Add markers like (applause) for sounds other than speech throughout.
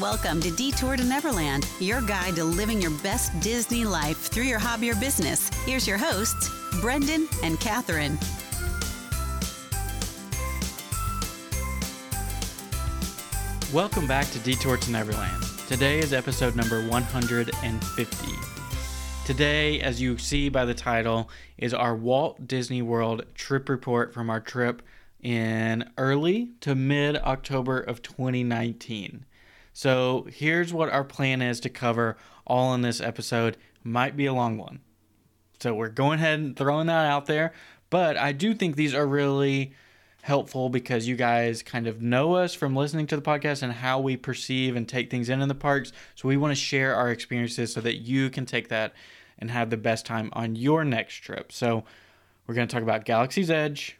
Welcome to Detour to Neverland, your guide to living your best Disney life through your hobby or business. Here's your hosts, Brendan and Catherine. Welcome back to Detour to Neverland. Today is episode number 150. Today, as you see by the title, is our Walt Disney World trip report from our trip in early to mid October of 2019. So, here's what our plan is to cover all in this episode. Might be a long one. So, we're going ahead and throwing that out there. But I do think these are really helpful because you guys kind of know us from listening to the podcast and how we perceive and take things in in the parks. So we want to share our experiences so that you can take that and have the best time on your next trip. So we're going to talk about Galaxy's Edge,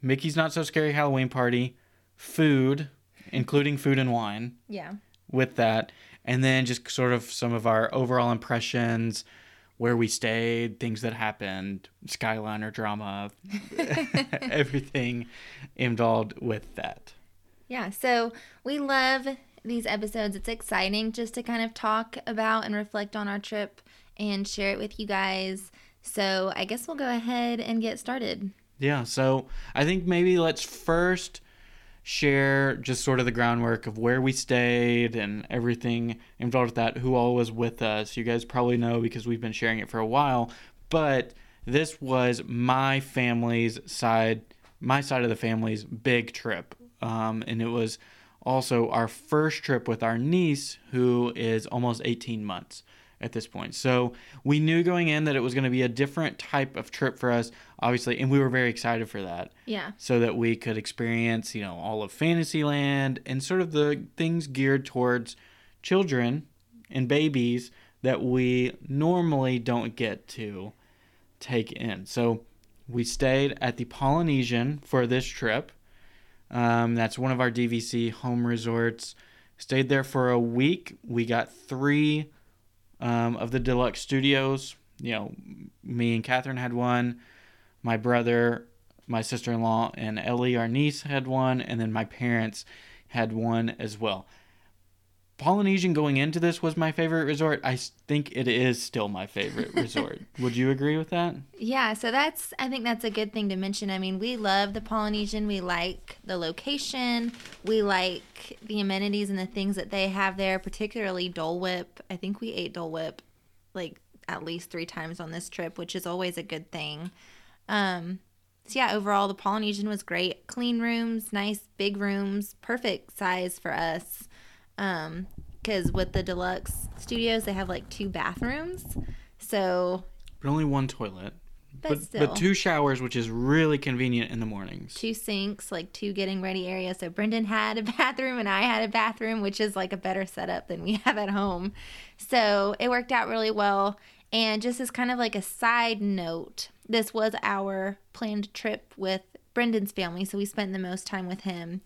Mickey's Not So Scary Halloween Party, food, including food and wine. Yeah. With that, and then just sort of some of our overall impressions, where we stayed, things that happened, Skyliner drama, (laughs) (laughs) everything involved with that. Yeah, so we love these episodes. It's exciting just to kind of talk about and reflect on our trip and share it with you guys. So I guess we'll go ahead and get started. Yeah, so I think maybe let's first share just sort of the groundwork of where we stayed and everything involved with that, who all was with us. You guys probably know because we've been sharing it for a while, but this was my family's side, my side of the family's big trip. Um, and it was also our first trip with our niece, who is almost 18 months at this point. So we knew going in that it was going to be a different type of trip for us, obviously, and we were very excited for that. Yeah. So that we could experience, you know, all of Fantasyland and sort of the things geared towards children and babies that we normally don't get to take in. So we stayed at the Polynesian for this trip. Um, that's one of our DVC home resorts. Stayed there for a week. We got three um, of the deluxe studios. You know, me and Catherine had one. My brother, my sister in law, and Ellie, our niece, had one. And then my parents had one as well. Polynesian going into this was my favorite resort. I think it is still my favorite (laughs) resort. Would you agree with that? Yeah, so that's I think that's a good thing to mention. I mean, we love the Polynesian. We like the location. We like the amenities and the things that they have there, particularly Dole Whip. I think we ate Dole Whip like at least 3 times on this trip, which is always a good thing. Um so yeah, overall the Polynesian was great. Clean rooms, nice big rooms, perfect size for us um because with the deluxe studios they have like two bathrooms. So but only one toilet. But, but, still, but two showers which is really convenient in the mornings. Two sinks like two getting ready areas so brendan had a (laughs) bathroom and i had a bathroom which is like a better setup than we (laughs) have at home. So it worked out really well. And just as kind of like a side note this was our planned trip with brendan's family. So we spent the most time with him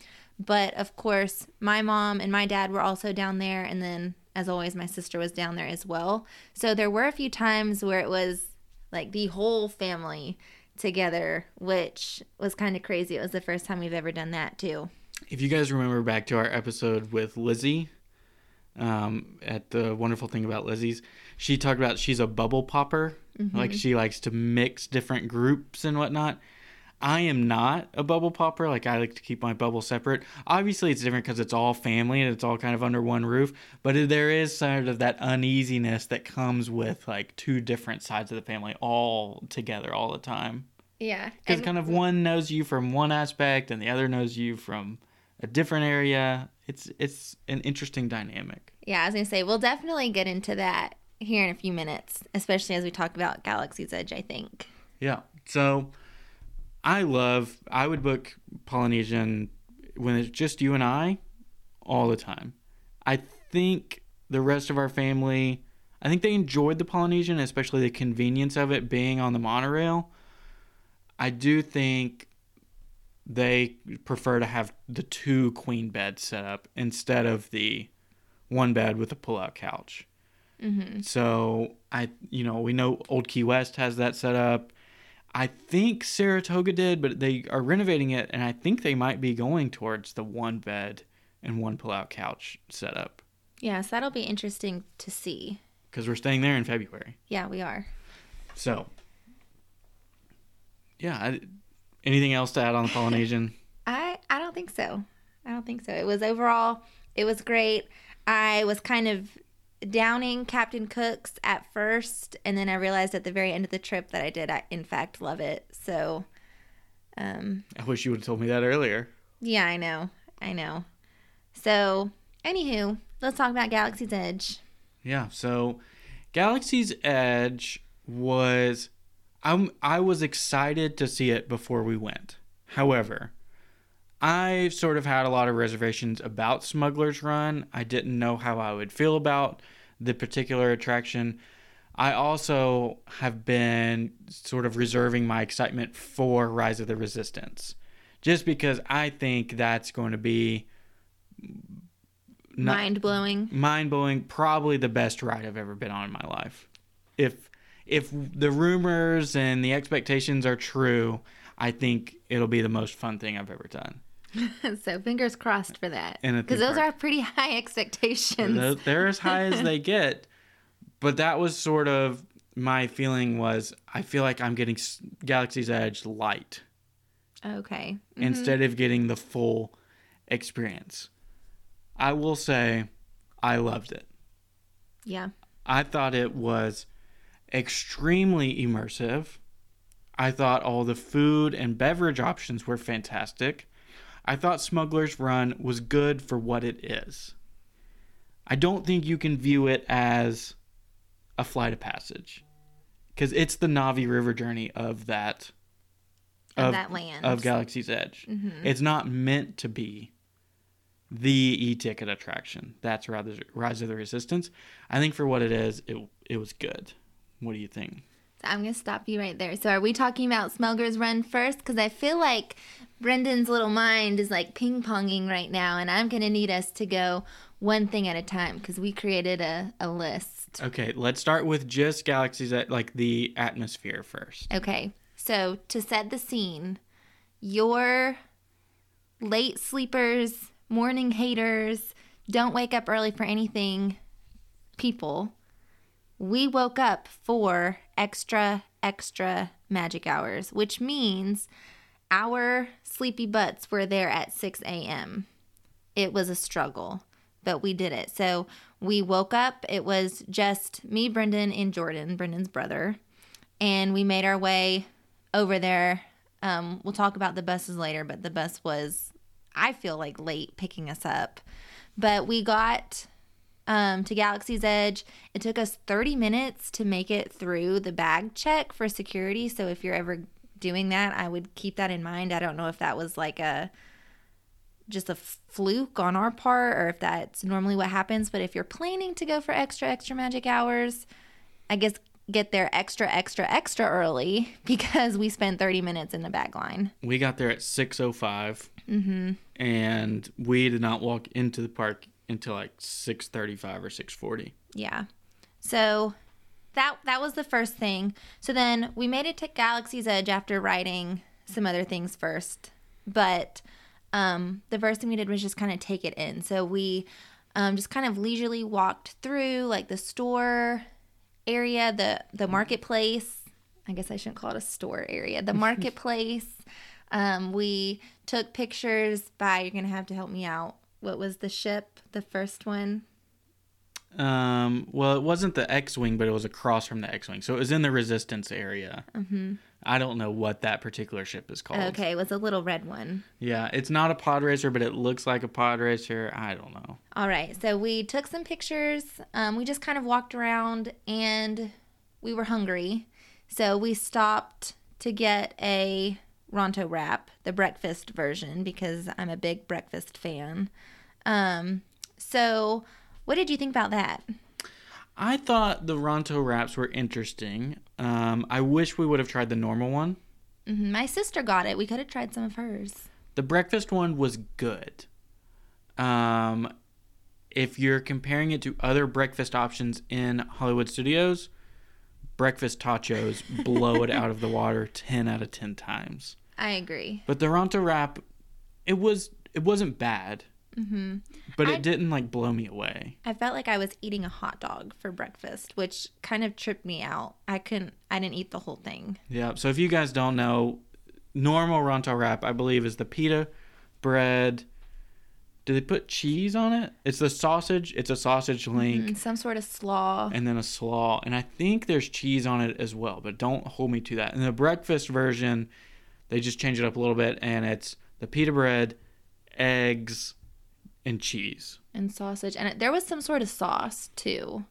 but of course, my mom and my dad were also down there. And then, as always, my sister was down there as well. So there were a few times where it was like the whole family together, which was kind of crazy. It was the first time we've ever done that, too. If you guys remember back to our episode with Lizzie, um, at the wonderful thing about Lizzie's, she talked about she's a bubble popper. Mm-hmm. Like she likes to mix different groups and whatnot. I am not a bubble popper. Like I like to keep my bubble separate. Obviously, it's different because it's all family and it's all kind of under one roof. But there is sort of that uneasiness that comes with like two different sides of the family all together all the time. Yeah, because kind of one knows you from one aspect and the other knows you from a different area. It's it's an interesting dynamic. Yeah, I was gonna say we'll definitely get into that here in a few minutes, especially as we talk about Galaxy's Edge. I think. Yeah. So I love, I would book Polynesian when it's just you and I all the time. I think the rest of our family, I think they enjoyed the Polynesian, especially the convenience of it being on the monorail. I do think they prefer to have the two queen beds set up instead of the one bed with a pull-out couch. Mm-hmm. So I, you know, we know Old Key West has that set up. I think Saratoga did, but they are renovating it, and I think they might be going towards the one bed and one pull-out couch setup. Yeah, so that'll be interesting to see. because we're staying there in February. Yeah, we are. So, yeah. I, anything else to add on the (laughs) Polynesian? I I don't think so. I don't think so. It was overall it was great. I was kind of downing Captain Cook's at first and then I realized at the very end of the trip that I did I, in fact love it. So um I wish you would have told me that earlier. yeah, I know. I know. So, anywho, let's talk about Galaxy's Edge. Yeah. So, Galaxy's Edge was, I'm I was excited to see it before we went. However, I sort of had a lot of reservations about Smuggler's Run. I didn't know how I would feel about the particular attraction. I also have been sort of reserving my excitement for Rise of the Resistance, just because I think that's going to be Mind blowing. mind blowing, probably the best ride I've ever been on in my life. If if the rumors and the expectations are true, I think it'll be the most fun thing I've ever done. (laughs) so, fingers crossed for that. Because those park. are pretty (laughs) high expectations. They're- They're as high as they (laughs) get, but that was sort of my feeling was I feel like I'm getting Galaxy's Edge light Okay. Mm-hmm. instead of getting the full experience. I will say I loved it. Yeah. I thought it was extremely immersive. I thought all the food and beverage options were fantastic. I thought Smuggler's Run was good for what it is. I don't think you can view it as a flight of passage because it's the Navi River journey of that Of that land. of Galaxy's Edge. Mhm. It's not meant to be the e-ticket attraction. That's rather Rise of the Resistance. I think for what it is, it it was good. What do you think? I'm going to stop you right there. So, are we talking about Smuggler's Run first? Because I feel like Brendan's little mind is like ping ponging right now, and I'm going to need us to go one thing at a time because we created a, a list. Okay, let's start with just Galaxy's Edge like the atmosphere first. Okay. So, to set the scene, your late sleepers, morning haters, don't wake up early for anything people, we woke up for extra, extra magic hours, which means our sleepy butts were there at 6 a.m. It was a struggle, but we did it. So we woke up. It was just me, Brendan, and Jordan, Brendan's brother. And we made our way over there. Um, we'll talk about the buses later, but the bus was, I feel like, late picking us up. But we got um, to Galaxy's Edge. It took us 30 minutes to make it through the bag check for security. So if you're ever doing that, I would keep that in mind. I don't know if that was like a just a fluke on our part or if that's normally what happens, but if you're planning to go for extra extra magic hours, I guess get there extra extra extra early (laughs) because we spent 30 minutes in the bag line. We got there at 6:05, Mhm. and we did not walk into the park until like 6:35 or 6:40. Yeah. So that that was the first thing. So then we made it to Galaxy's Edge after riding some other things first. But um, the first thing we did was just kind of take it in. So we um, just kind of leisurely walked through like the store area, the the marketplace. I guess I shouldn't call it a store area. The (laughs) marketplace. um, we took pictures by. You're gonna have to help me out. What was the ship? The first one. Um, well, it wasn't the X-wing, but it was across from the X-wing, so it was in the Resistance area. Mm-hmm. I don't know what that particular ship is called. Okay, it was a little red one. Yeah, it's not a pod racer, but it looks like a pod racer. I don't know. All right, so we took some pictures. Um, we just kind of walked around and we were hungry. So we stopped to get a Ronto wrap, the breakfast version, because I'm a big breakfast fan. Um, so, what did you think about that? I thought the Ronto wraps were interesting. Um, I wish we would have tried the normal one. Mhm, My sister got it. We could have tried some of hers. The breakfast one was good. Um, if you're comparing it to other breakfast options in Hollywood studios, breakfast totchos blow it (laughs) out of the water 10 out of 10 times. I agree. But the Ronto wrap, it was it wasn't bad. hmm but I- it didn't like blow me away. I felt like I was eating a hot dog for breakfast, which kind of tripped me out. I couldn't. I didn't eat the whole thing. Yeah. So if you guys don't know, normal Ronto wrap, I believe, is the pita bread. Do they put cheese on it? It's the sausage. It's a sausage link Mm, some sort of slaw. and then a slaw, and I think there's cheese on it as well. But don't hold me to that. In the breakfast version, they just change it up a little bit, and it's the pita bread, eggs, and cheese. and sausage, and it, there was some sort of sauce too.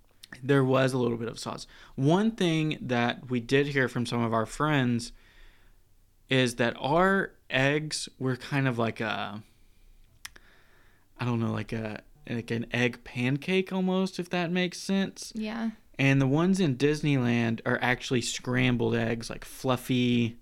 there was a little bit of sauce. One thing that we did hear from some of our friends is that our eggs were kind of like a I don't know, like a like an egg pancake almost, if that makes sense. Yeah, And the ones in Disneyland are actually scrambled eggs, like fluffy.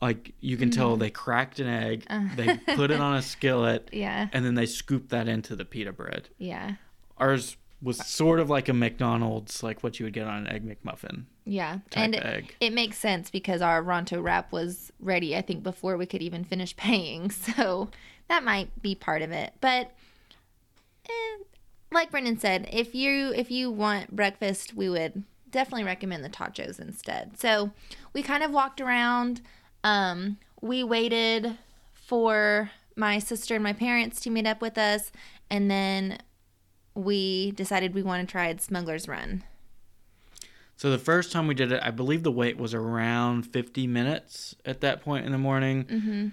Like you can tell they cracked an egg, they put it on a skillet, (laughs) yeah, and then they scooped that into the pita bread yeah, ours was sort of like a McDonald's, like what you would get on an egg McMuffin yeah. type and it, egg. it makes sense because our Ronto wrap was ready. I think before we could even finish (laughs) paying, so that might be part of it. But eh, like Brendan said, if you if you want breakfast, we would definitely recommend the totchos instead. So we kind of walked around. Um, we waited for my sister and my parents to meet up with us, and then we decided we want to try Smuggler's Run. So the first time we did it, I believe the wait was around 50 minutes at that point in the morning. Mm-hmm.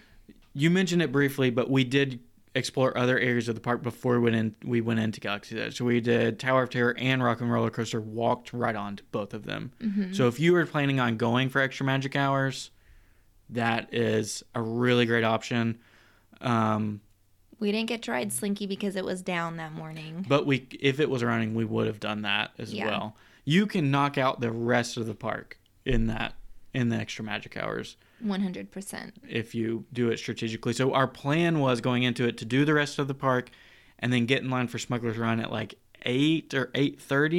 You mentioned it briefly, but we did explore other areas of the park before we went in. We went into Galaxy's Edge. So we did Tower of Terror and Rock and Roller Coaster. Walked right on to both of them. So if you were planning on going for extra magic hours, that is a really great option. Um, We didn't get to ride Slinky because it was down that morning. But we, if it was running, we would have done that as Yeah. well. You can knock out the rest of the park in that in the extra magic hours 100%. if you do it strategically. So our plan was going into it to do the rest of the park, and then get in line for Smuggler's Run at like eight or eight The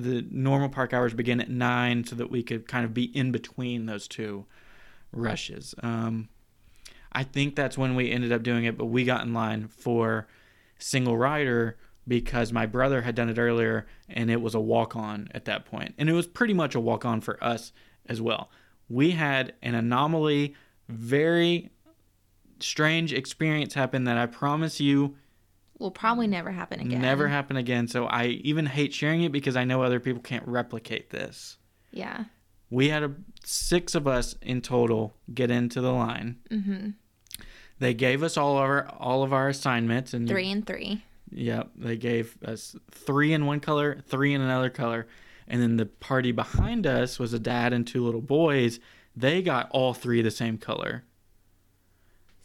the normal park hours begin at nine, so that we could kind of be in between those two rushes. Um, I think that's when we ended up doing it, but we got in line for single rider because my brother had done it earlier and it was a walk on at that point. And it was pretty much a walk on for us as well. We had an anomaly, very strange experience happen that I promise you Will probably never happen again. never happen again. So I even hate sharing it because I know other people can't replicate this. Yeah. We had a, six of us in total get into the line. Mm-hmm. They gave us all of our all of our assignments and Three and three. Yep, they gave us three in one color, three in another color, and then the party behind us was a dad and two little boys. They got all three the same color.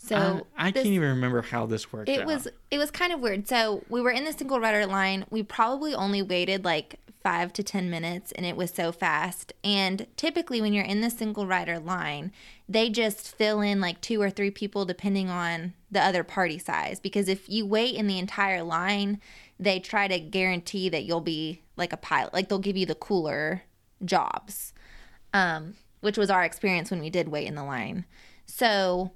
So I, I this- can't even remember how this worked. It out. was it was kind of weird. So we were in the single rider line. We probably only waited like five to ten minutes, and it was so fast. And typically, when you're in the single rider line, they just fill in like two or three people depending on the other party size. Because if you wait in the entire line, they try to guarantee that you'll be like a pilot. Like they'll give you the cooler jobs, um, which was our experience when we did wait in the line. So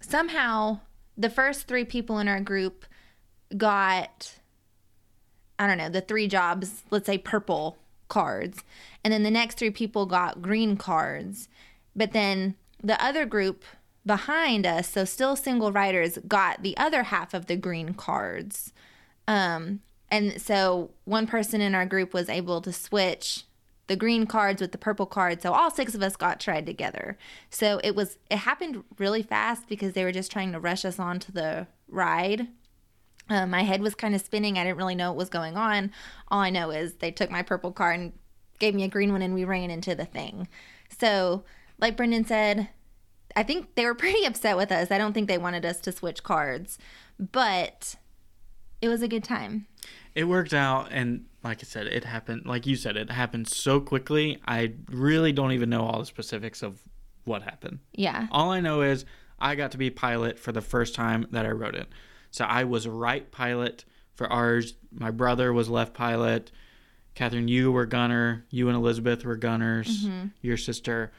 somehow the first three people in our group got I don't know, the three jobs, let's say purple cards. And then the next three people got green cards. But then the other group behind us, so still single riders, got the other half of the green cards. Um, and so one person in our group was able to switch the green cards with the purple cards. So all six of us got tried together. So it was it happened really fast because they were just trying to rush us onto the ride. Um, my head was kind of spinning. I didn't really know what was going on. All I know is they took my purple card and gave me a green one, and we ran into the thing. So, like Brendan said, I think they were (laughs) pretty upset with us. I don't think they wanted us to switch cards, but it was a good time. It worked out, and like I said, it happened. Like you said, it happened so quickly. I really don't even know all the specifics of what happened. Yeah. All I know is I got to be pilot for the first time that I rode it. So I was right pilot for ours. My brother was left pilot. Catherine, you were gunner. You and Elizabeth were gunners. Your sister,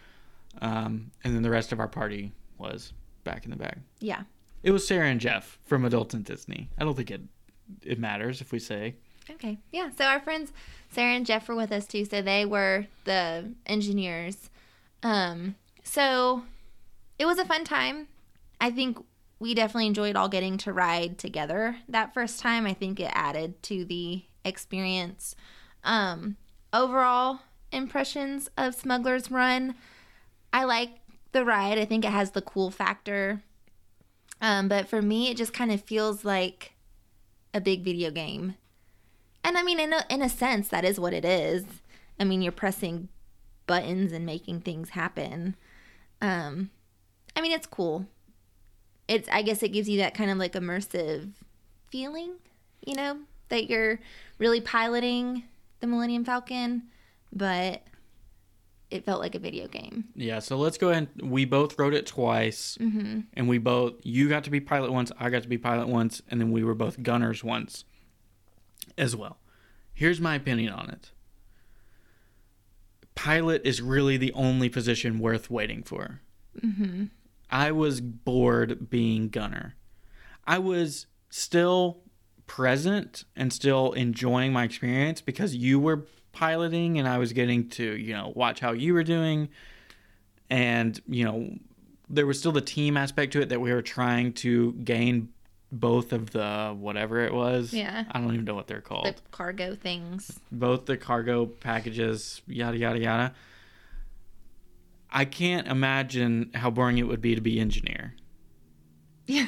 um, and then the rest of our party was back in the bag. Yeah. It was Sarah and Jeff from Adults in Disney. I don't think it it matters if we say. Okay. Yeah. So our friends Sarah and Jeff were with us too. So they were the engineers. Um, so it was a fun time. I think we definitely enjoyed all getting to ride together that first time. I think it added to the experience. Um, overall impressions of Smuggler's Run. I like the ride. I think it has the cool factor. Um, but for me, it just kind of feels like a big video game. And I mean, in a, in a sense, that is what it is. I mean, you're pressing buttons and making things happen. Um, I mean, it's cool. It's, I guess it gives you that kind of like immersive feeling, you know, that you're really piloting the Millennium Falcon, but it felt like a video game. Yeah, so let's go ahead. We both rode it twice, Mm-hmm. and we both you got to be pilot once, I got to be pilot once, and then we were both gunners once as well. Here's my opinion on it. Pilot is really the only position worth waiting for. Mm-hmm. I was bored being gunner. I was still present and still enjoying my experience because you were piloting and I was getting to, you know, watch how you were doing. And, you know, there was still the team aspect to it that we were trying to gain both of the whatever it was. Yeah. I don't even know what they're called The cargo things. both the cargo packages, yada yada yada. I can't imagine how boring it would be to be engineer. yeah,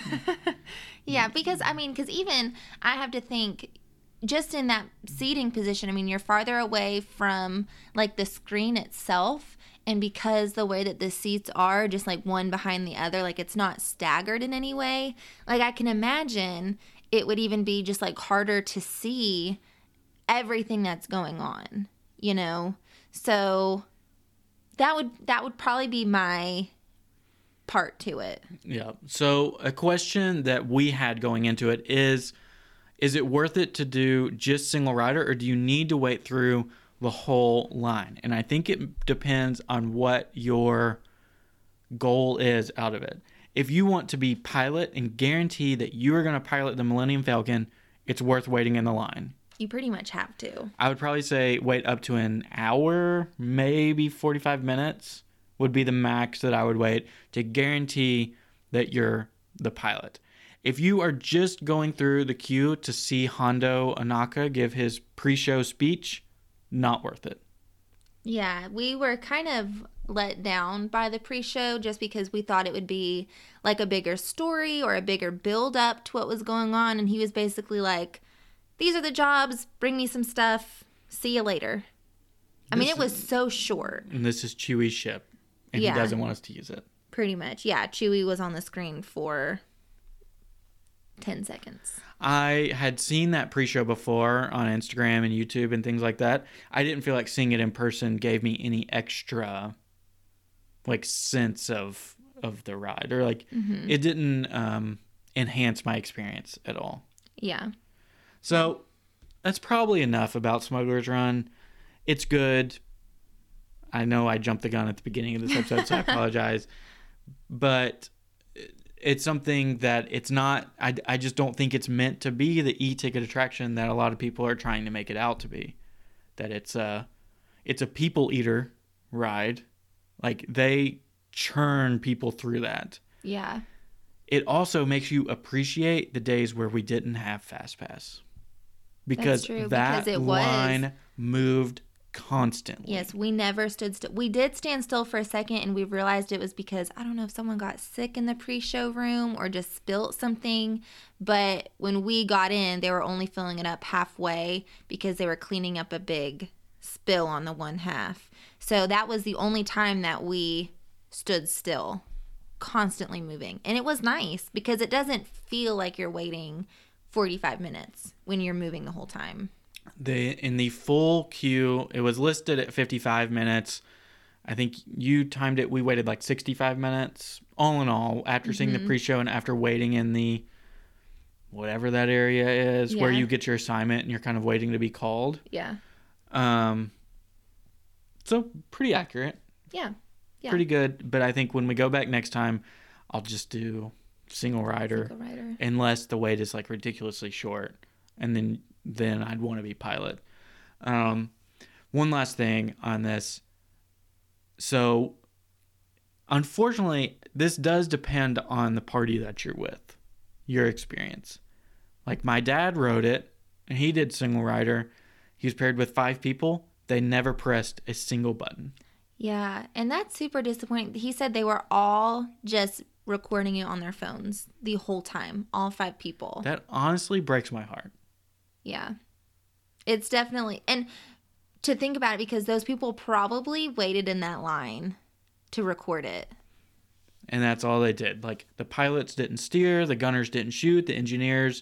(laughs) yeah, because I mean, because even I have to think just in that seating position, I mean, you're farther away from like the screen itself. And because the way that the seats are just like one behind the other, like it's not staggered in any way, like I can imagine it would even be just like harder to see everything that's going on, you know? So that would that would probably be my part to it. Yeah. So a question that we had going into it is is it worth it to do just single rider or do you need to wait through the whole line? And I think it depends on what your goal is out of it. If you want to be pilot and guarantee that you are going to pilot the Millennium Falcon, it's worth waiting in the line. You pretty much have to. I would probably say wait up to an hour, maybe 45 minutes would be the max that I would wait to guarantee that you're the pilot. If you are just going through the queue to see Hondo Ohnaka give his pre show speech, not worth it. Yeah, we were kind of let down by the pre show just because we thought it would be like a bigger story or a bigger build up to what was going on. And he was basically like, These are the jobs, bring me some stuff, see you later. I mean, it was so short, And this is Chewie's ship, and Yeah. he doesn't want us to use it. pretty much. Yeah, Chewie was on the screen for 10 seconds. I had seen that pre-show before on Instagram and YouTube and things like that. I didn't feel like seeing it in person gave me any extra like sense of of the ride or like it didn't um enhance my experience at all. Yeah. So that's probably enough about Smuggler's Run. It's good. I know I jumped the gun at the beginning of this episode, so I (laughs) apologize. But it's something that it's not, I, I just don't think it's meant to be the e ticket attraction that a lot of people are trying to make it out to be. That it's a, it's a people eater ride. Like they churn people through that Yeah. it also makes you appreciate the days where we didn't have fast pass because true, that because it was- line moved constantly Yes, we never stood still. We did stand still for a second and we realized it was because I don't know if someone got sick in the pre show room or just spilt something. But when we got in, they were only filling it up halfway because they were cleaning up a big spill on the one half. So that was the only time that we stood still, constantly moving. And it was nice because it doesn't feel like you're waiting 45 minutes when you're moving the whole time. The in the full queue it was listed at 55 minutes i think you timed it we waited like 65 minutes all in all after seeing the Mm-hmm. pre-show and after waiting in the whatever that area is where you get your assignment and you're kind of waiting to be called Yeah. um so pretty accurate Yeah. Yeah. pretty good. But I think when we go back next time, I'll just do single rider, Single rider. unless the wait is like ridiculously short, and then then I'd want to be pilot. Um, one last thing on this. So, unfortunately, this does depend on the party that you're with, your experience. Like my dad rode it, and he did single rider. He was paired with five people. They never pressed a single button. Yeah, and that's super disappointing. He said they were all just recording it on their phones the whole time, all five people. That honestly breaks my heart. Yeah. It's definitely and to think about it because those people probably waited in that line to record it. and that's all they did. Like the pilots didn't steer, the gunners didn't shoot, the engineers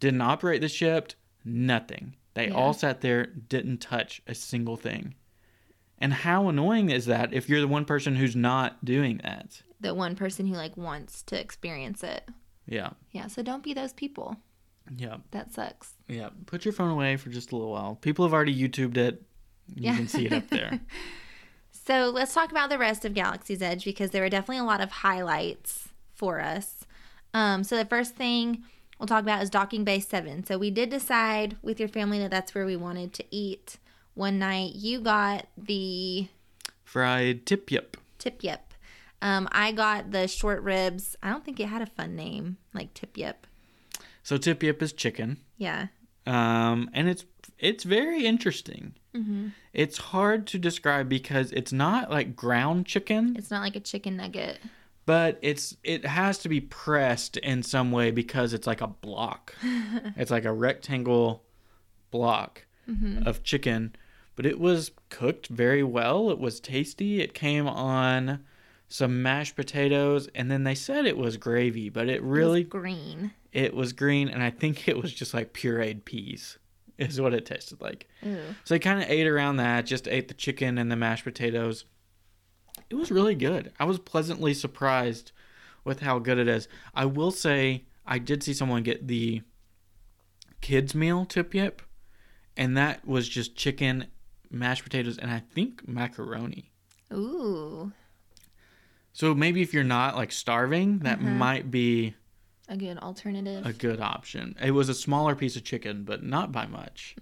didn't operate the ship, nothing. They Yeah. all sat there, didn't touch a single thing. And how annoying is that if you're the one person who's not doing that? The one person who like wants to experience it. Yeah. Yeah, so don't be those people. Yeah. That sucks. Yeah. Put your phone away for just a little while. People have already YouTubed it. You Yeah. can see it up there. (laughs) So let's talk about the rest of Galaxy's Edge because there were definitely a lot of highlights for us. Um, so the first thing we'll talk about is Docking Bay 7. So we did decide with your family that that's where we wanted to eat one night. You got the Fried tip yip. Tip Yip. Um, I got the short ribs. I don't think it had a fun name like Tip Yip. So tip yip is chicken. Yeah. um, and it's it's very interesting. Mm-hmm. It's hard to describe because it's not like ground chicken, It's not like a chicken nugget. but it's it has to be pressed in some way because it's like a block. (laughs) it's like a rectangle block of chicken, but it was cooked very well. It was tasty. It came on some mashed potatoes, and then they said it was gravy, but it It was really green. It was green, and I think it was just like pureed peas, is what it tasted like. Ooh. So I kind of ate around that, just ate the chicken and the mashed potatoes. It was really good. I was pleasantly surprised with how good it is. I will say, I did see someone get the kids' meal tip yip, and that was just chicken, mashed potatoes, and I think macaroni. Ooh. So maybe if you're not like starving, that mm-hmm. might be A good alternative. a good option. It was a smaller piece of chicken, but not by much.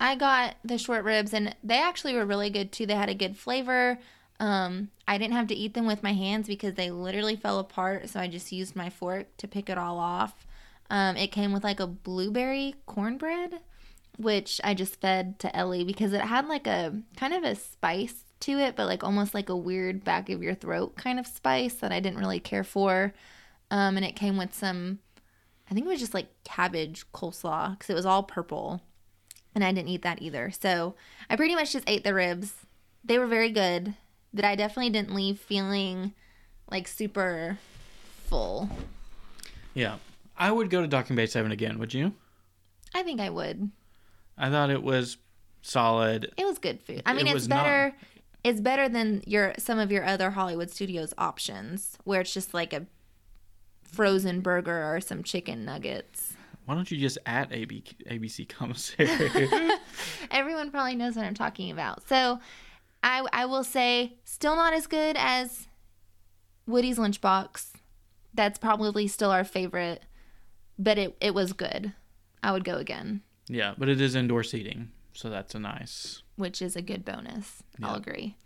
I got the short ribs and they actually were really good too. They had a good flavor. Um, I didn't have to eat them with my hands because they literally fell apart, so I just used my fork to pick it all off. Um, it came with like a blueberry cornbread, which I just fed to Ellie because it had like a kind of a spice to it, but like almost like a weird back of your throat kind of spice that I didn't really care for. Um, and it came with some, I think it was just like cabbage coleslaw because it was all purple and I didn't eat that either. So I pretty much just ate the ribs. They were very good, but I definitely didn't leave feeling like super full. Yeah. I would go to Docking Bay 7 again, would you? I think I would. I thought it was solid. It was good food. I mean, It it's was not- better. It's better than your some of your other Hollywood Studios options, where it's just like a frozen burger or some chicken nuggets. Why don't you just at AB, ABC commissary? (laughs) (laughs) Everyone probably knows what I'm talking about. So, I I will say, still not as good as Woody's Lunchbox. That's probably still our favorite, but it it was good. I would go again, yeah, but it is indoor seating, so that's a nice. which is a good bonus. I'll agree.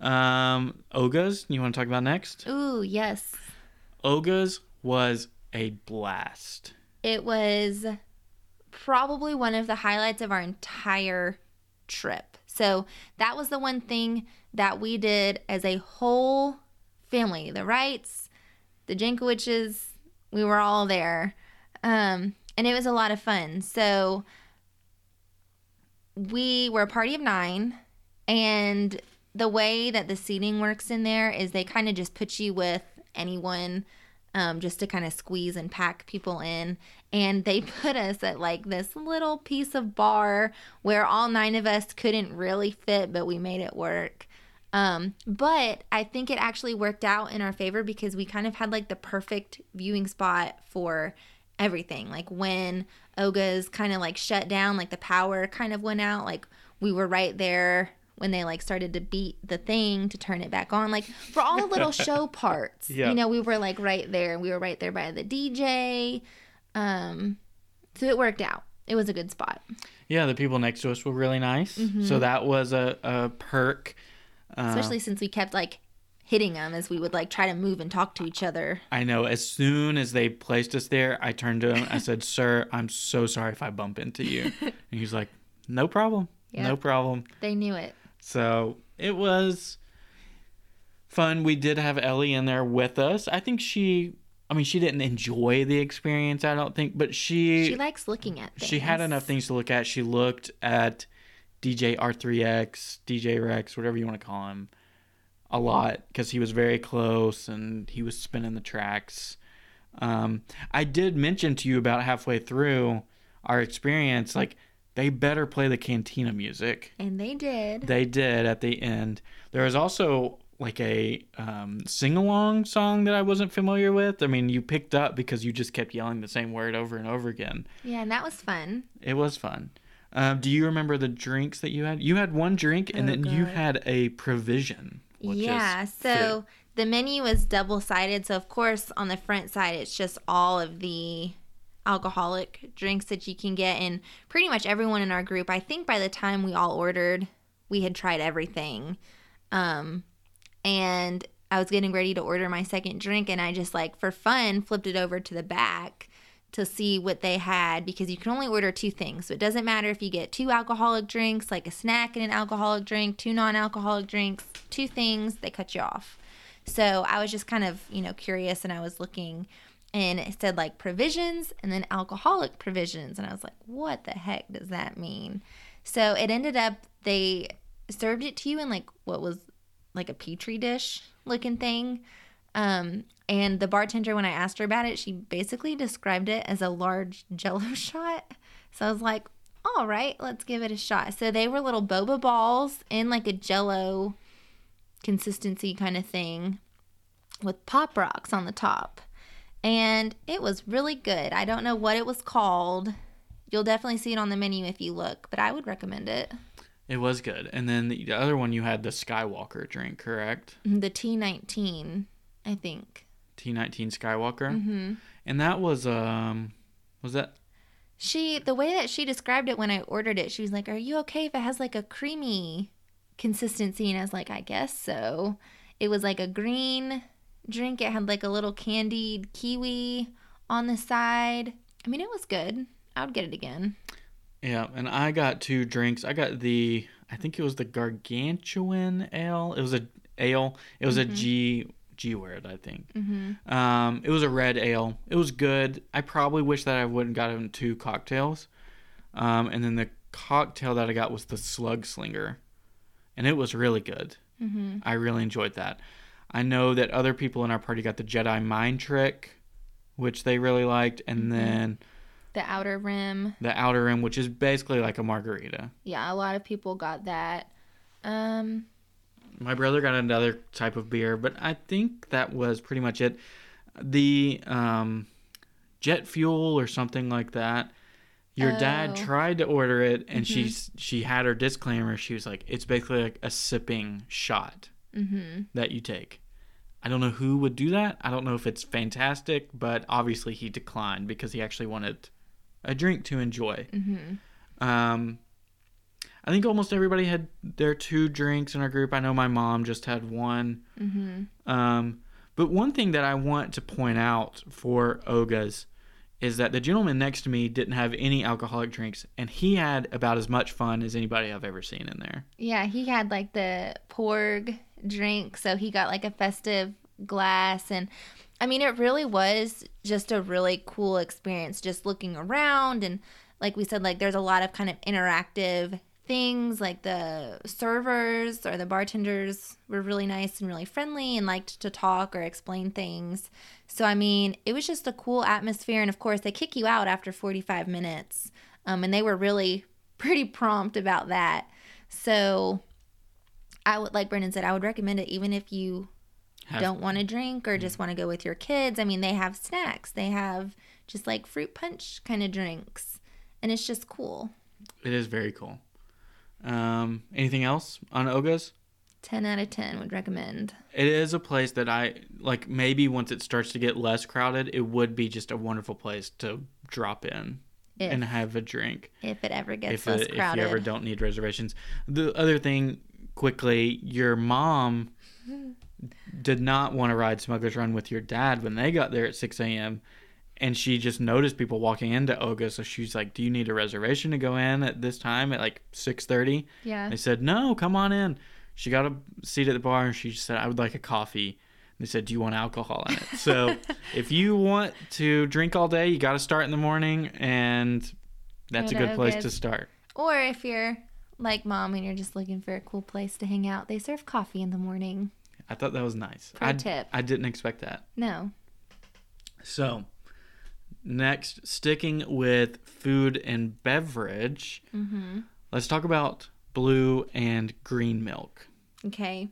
Um, Oga's, you want to talk about next? Ooh, yes. Oga's was a blast. It was probably one of the highlights of our entire trip. So that was the one thing that we did as a whole family. The Wrights, the Jankowiches, we were all there. Um, and it was a lot of fun. So we were a party of nine, and the way that the seating works in there is they kind of just put you with anyone um, just to kind of squeeze and pack people in. And they (laughs) put us at like this little piece of bar where all nine of us couldn't really fit, but we made it work. Um, but I think it actually worked out in our favor because we kind of had like the perfect viewing spot for everything. Like when Oga's kind of like shut down, like the power kind of went out, like we were right there when they like started to beat the thing to turn it back on. Like for all the little (laughs) show parts, Yeah. you know, we were like right there. We were right there by the DJ. Um, so it worked out. It was a good spot. Yeah, the people next to us were really nice. Mm-hmm. So that was a, a perk. Uh, especially since we kept like hitting them as we would like try to move and talk to each other. I know. As soon as they placed us there, I turned to him. I said, (laughs) "Sir, I'm so sorry if I bump into you." (laughs) and he's like, "No problem. No problem." They knew it. So it was fun. We did have Ellie in there with us. I think she. I mean, she didn't enjoy the experience. I don't think, but she She likes looking at things. she had enough things to look at. She looked at DJ R3X, DJ Rex, whatever you want to call him, a lot because he was very close and he was spinning the tracks. Um, I did mention to you about halfway through our experience, like they better play the Cantina music. And they did. They did at the end. There was also like a um, sing along song that I wasn't familiar with. I mean, you picked up because you just kept yelling the same word over and over again. yeah, and that was fun. It was fun. Um, do you remember the drinks that you had? You had one drink, and Oh, then you had a provision. Which yeah, so food. the menu was double sided. So, of course, on the front side, it's just all of the alcoholic drinks that you can get. And pretty much everyone in our group, I think by the time we all ordered, we had tried everything. Um, and I was getting ready to order my second drink, and I just like for fun flipped it over to the back to see what they had because you can only order two things. So it doesn't matter if you get two alcoholic drinks, like a snack and an alcoholic drink, two non alcoholic drinks, two things, they cut you off. So I was just kind of, you know, curious and I was looking and it said like provisions and then alcoholic provisions. And I was like, what the heck does that mean? So it ended up they served it to you in like what was like a petri dish looking thing. Um, and the bartender, when I asked her about it, she basically described it as a large (laughs) jello shot. So I was like, all right, let's give it a shot. So they were little boba balls in like a jello consistency kind of thing with pop rocks on the top. And it was really good. I don't know what it was called. You'll definitely see it on the menu if you look, but I would recommend it. it was good. And then the, the other one, you had the Skywalker drink, correct? The T19, I think. T19 Skywalker, Mm-hmm. and that was um, was that She, the way that she described it when I ordered it, she was like, Are you okay if it has like a creamy consistency? And I was like, I guess so. It was like a green drink. It had like a little candied kiwi on the side. I mean, it was good. I would get it again. Yeah, and I got two drinks. I got the I think it was the gargantuan ale. It was a ale. It was a G G word, I think. Mm-hmm. Um, it was a red ale. It was good. I probably wish that I wouldn't have gotten two cocktails. Um, and then the cocktail that I got was the Slug Slinger, and it was really good. Mm-hmm. I really enjoyed that. I know that other people in our party got the Jedi Mind Trick, which they really liked, and then The outer rim. the Outer Rim, which is basically like a margarita. Yeah, a lot of people got that. Um, My brother got another type of beer, but I think that was pretty much it. The um, jet fuel or something like that. Your dad Oh. tried to order it, and she's she had her disclaimer. She was like, "It's basically like a sipping shot mm-hmm. that you take." I don't know who would do that. I don't know if it's fantastic, but obviously he declined because he actually wanted a drink to enjoy. Mm-hmm. Um, I think almost everybody had their two drinks in our group. I know my mom just had one. Mm-hmm. Um, but one thing that I want to point out for Oga's is that the gentleman next to me didn't have any alcoholic drinks, and he had about as much fun as anybody I've ever seen in there. Yeah, he had like the porg drink, so he got like a festive glass and I mean it really was just a really cool experience just looking around and like we said like there's a lot of kind of interactive things like the servers or the bartenders were really nice and really friendly and liked to talk or explain things. So I mean, it was just a cool atmosphere and of course they kick you out after 45 minutes. Um, and they were really pretty prompt about that. So I would like Brendan said, I would recommend it even if you Have- don't want to drink or just want to go with your kids. I mean, they have snacks. They have just like fruit punch kind of drinks. And it's just cool. It is very cool. Um, anything else on Oga's? 10 out of 10 would recommend. It is a place that I like. Maybe once it starts to get less crowded, it would be just a wonderful place to drop in If, and have a drink. if it ever gets If, less it, if you ever don't need reservations. The other thing, quickly, your mom mm-hmm. did not want to ride Smuggler's Run with your dad when they got there at 6 a.m. And she just noticed people walking into Oga, so she's like, "Do you need a reservation to go in at this time at like 6:30?" Yeah. They said, "No, come on in." She got a seat at the bar and she said, "I would like a coffee." They said, "Do you want alcohol in it?" So, (laughs) if you want to drink all day, you got to start in the morning, and that's a good place to start. Or if you're like mom and you're just looking for a cool place to hang out, they serve coffee in the morning. I thought that was nice. Pro I, tip. I didn't expect that. No. So, next, sticking with food and beverage, Mm-hmm. let's talk about blue and green milk. Okay.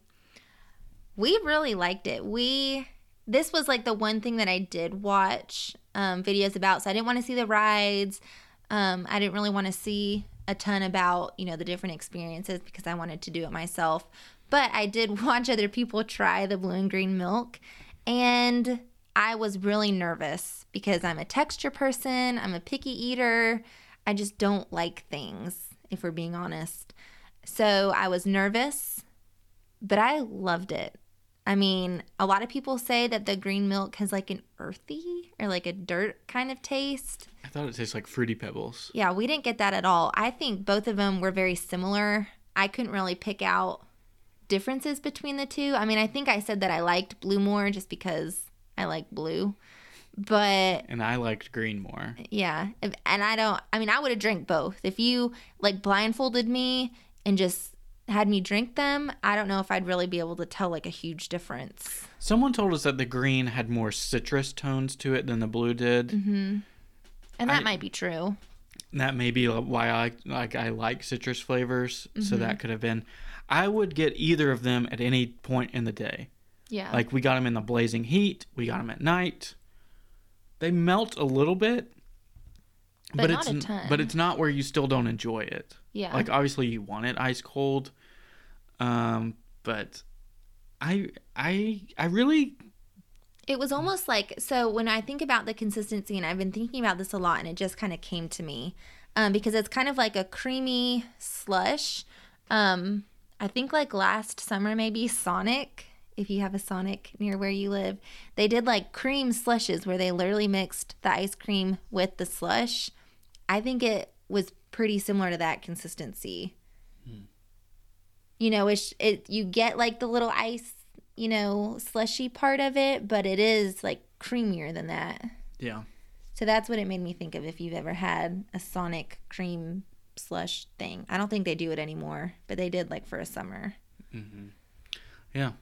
We really liked it. We this was like the one thing that I did watch um, videos about. So I didn't want to see the rides. Um, I didn't really want to see a ton about you know the different experiences because I wanted to do it myself. But I did (laughs) watch other people try the blue and green milk, and I was really nervous because I'm a texture person. I'm a picky eater. I just don't like things, if we're being honest. So I was nervous but I loved it. I mean, a lot of people say that the green milk has like an earthy or like a dirt kind of taste. I thought it tastes like fruity pebbles. Yeah, we didn't get that at all. I think both of them were very similar. I couldn't really pick out differences between the two. I mean, I think I said that I liked blue more just because I like blue. But And I liked green more. yeah, if, and I don't. I mean, I would have drank both. If you like blindfolded me and just had me drink them, I don't know if I'd really be able to tell like a huge difference. Someone told us that the green had more citrus tones to it than the blue did. Mm-hmm. And that I- might be true. That may be why I like I like citrus flavors. So mm-hmm. that could have been. I would get either of them at any point in the day. Yeah. Like we got them in the blazing heat. We got them at night. They melt a little bit, But not it's a ton. but it's not where you still don't enjoy it. yeah. Like obviously you want it ice cold, um, but I I I really it was almost like so when I think about the consistency, and I've been thinking about this a lot, and it just kind of came to me um, because it's kind of like a creamy slush. Um, I think like last summer, maybe Sonic, if you have a Sonic near where you live, they did like cream slushes where they literally mixed the ice cream with the slush. I think it was pretty similar to that consistency. Hmm. You know, it's it you get like the little ice, you know, slushy part of it, but it is like creamier than that. yeah. So that's what it made me think of if you've ever had a Sonic cream slush thing. I don't think they do it anymore, but they did like for a summer. Mm-hmm. Yeah.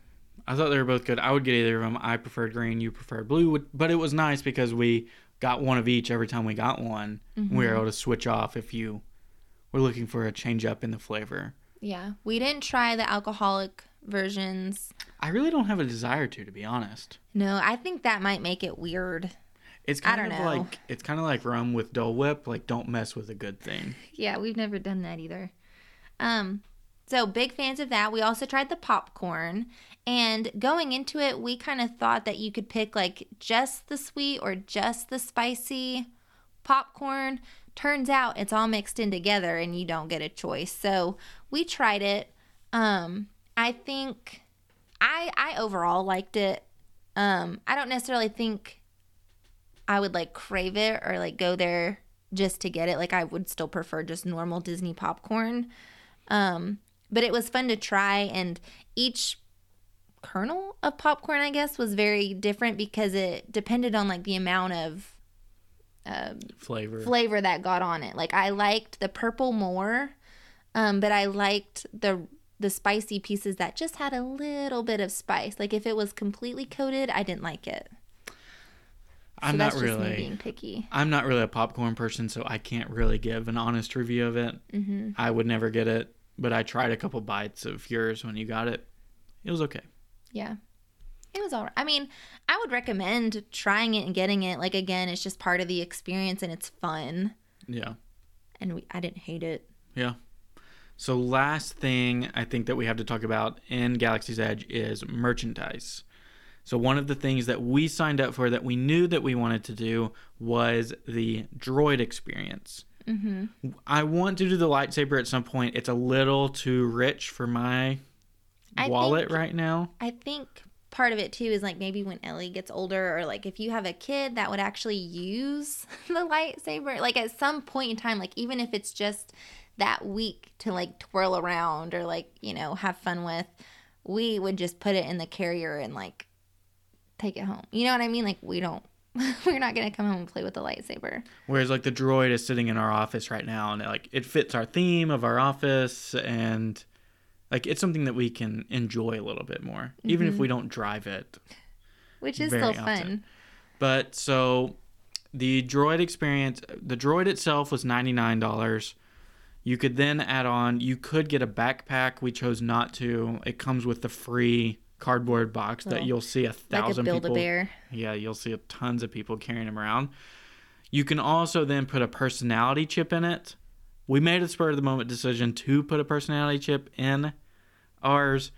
I thought they were both good. I would get either of them. I preferred green, you preferred blue, but it was nice because we got one of each every time we got one. We were able to switch off if you were looking for a change up in the flavor. Yeah. We didn't try the alcoholic versions. I really don't have a desire to, to be honest. No, I think that might make it weird. It's I kind don't of know. like it's kind of like rum with Dole Whip. Like, don't mess with a good thing. Yeah, we've never done that either. Um, so big fans of that. We also tried the popcorn, and going into it, we kind of thought that you could pick like just the sweet or just the spicy popcorn. Turns out it's all mixed in together, and you don't get a choice. So we tried it. Um, I think I I overall liked it. Um, I don't necessarily think I would like crave it or like go there just to get it. Like I would still prefer just normal Disney popcorn. Um, but it was fun to try and each kernel of popcorn I guess was very different because it depended on like the amount of uh, Flavor. flavor that got on it. Like I liked the purple more, um, but I liked the the spicy pieces that just had a little bit of spice. Like if it was completely coated, I didn't like it. I'm not that's just me really. being picky. I'm not really a popcorn person, so I can't really give an honest review of it. hmm I would never get it, but I tried a couple bites of yours when you got it. It was okay. Yeah. It was all right. I mean, I would recommend trying it and getting it. Like again, it's just part of the experience and it's fun. Yeah. And we, I didn't hate it. Yeah. So, last thing I think that we have to talk about in Galaxy's Edge is merchandise. So, one of the things that we signed up for that we knew that we wanted to do was the droid experience. Mm-hmm. I want to do the lightsaber at some point. It's a little too rich for my I wallet think- right now. I think part of it too is like maybe when Ellie gets older, or like if you have a kid that would actually use (laughs) the lightsaber, like at some point in time, like even if it's just that week to like twirl around or like, you know, have fun with, we would just put it in the carrier and like take it home. You know what I mean? Like we don't, (laughs) we're not going to come home and play with the lightsaber. Whereas like the droid is sitting in our office right now and it, like it fits our theme of our office and like it's something that we can enjoy a little bit more even if we mm-hmm. don't drive it. Which is still often. fun. But so the droid experience, the droid itself was $99. You could then add on, you could get a backpack. We chose not to. It comes with the free cardboard box that you'll see a thousand build a people. bear. Yeah, you'll see tons of people carrying them around. You can also then put a personality chip in it. We made a spur of the moment decision to put a personality chip in ours.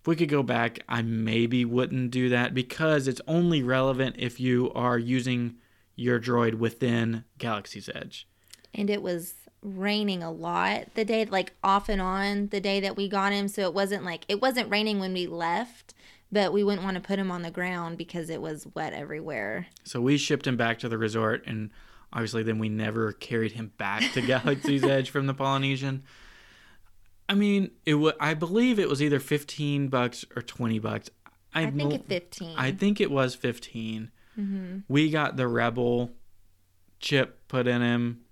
If we could go back, I maybe wouldn't do that because it's only relevant if you are using your droid within Galaxy's Edge. and it was raining a lot the day like off and on the day that we got him so it wasn't like it wasn't raining when we left but we wouldn't want to put him on the ground because it was wet everywhere So we shipped him back to the resort, and obviously, then we never carried him back to (laughs) Galaxy's Edge from the Polynesian. I mean, it wa I believe it was either fifteen bucks or twenty bucks. i think mo- it's 15 I think it was 15. Mm-hmm. We got the Rebel chip put in him.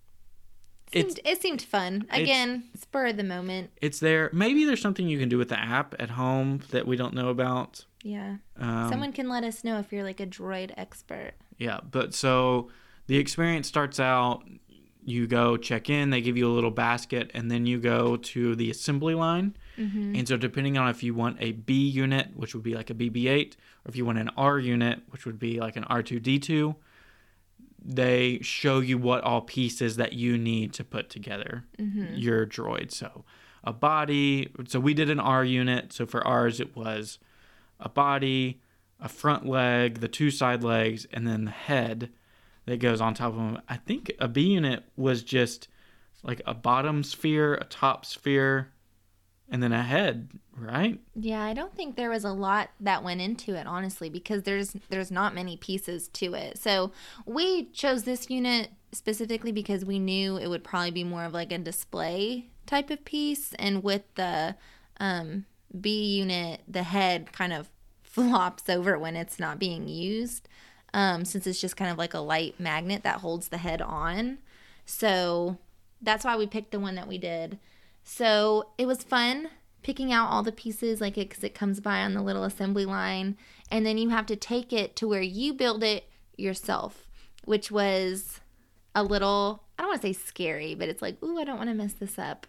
Seemed, it seemed fun again spur of the moment it's there. Maybe there's something you can do with the app at home that we don't know about. yeah Um, someone can let us know if you're like a droid expert Yeah, but so the experience starts out you go check in, they give you a little basket, and then you go to the assembly line. And so, depending on if you want a B unit, which would be like a BB 8, or if you want an R unit, which would be like an R2D2, they show you what all pieces that you need to put together mm-hmm. your droid. So, a body. So, we did an R unit. So, for ours, it was a body, a front leg, the two side legs, and then the head that goes on top of them. I think a B unit was just like a bottom sphere, a top sphere, and then a head, right? Yeah, I don't think there was a lot that went into it honestly because there's there's not many pieces to it. So, we chose this unit specifically because we knew it would probably be more of like a display type of piece and with the um B unit, the head kind of (laughs) flops over when it's not being used. Um, since it's just kind of like a light magnet that holds the head on. So that's why we picked the one that we did. So it was fun picking out all the pieces, like it, cause it comes by on the little assembly line, and then you have to take it to where you build it yourself, which was a little I don't want to say scary, but it's like, ooh, I don't want to mess this up.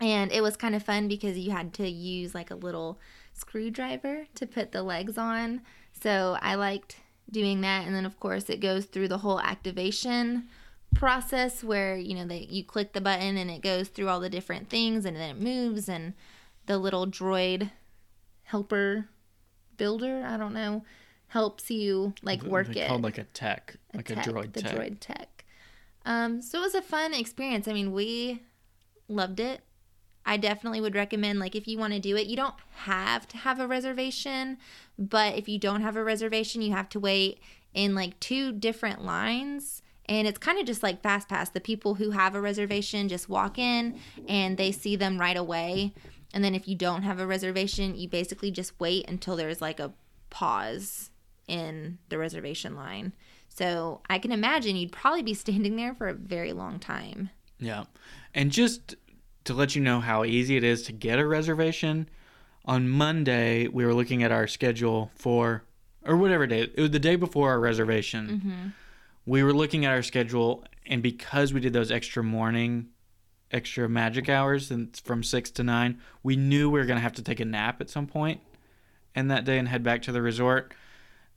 And it was kind of fun because you had to use like a little screwdriver to put the legs on. So I liked doing that. And then, of course, it goes through the whole activation process where, you know, they, you click the button and it goes through all the different things and then it moves. And the little droid helper builder, I don't know, helps you like work it called like a tech, like tech, a droid the tech. droid tech. Um, so it was a fun experience. I mean, we loved it. I definitely would recommend like if you want to do it, you don't have to have a reservation, but if you don't have a reservation, you have to wait in like two different lines. And it's kind of just like fast pass. The people who have a reservation just walk in and they see them right away. And then if you don't have a reservation, you basically just wait until there's like a pause in the reservation line. So I can imagine you'd probably be standing there for a very long time. Yeah. And just to let you know how easy it is to get a reservation, on Monday we were looking at our schedule for or whatever day. It was the day before our reservation. Mm-hmm. We were looking at our schedule and because we did those extra morning extra magic hours and from 6 to 9, we knew we were going to have to take a nap at some point in that day and head back to the resort.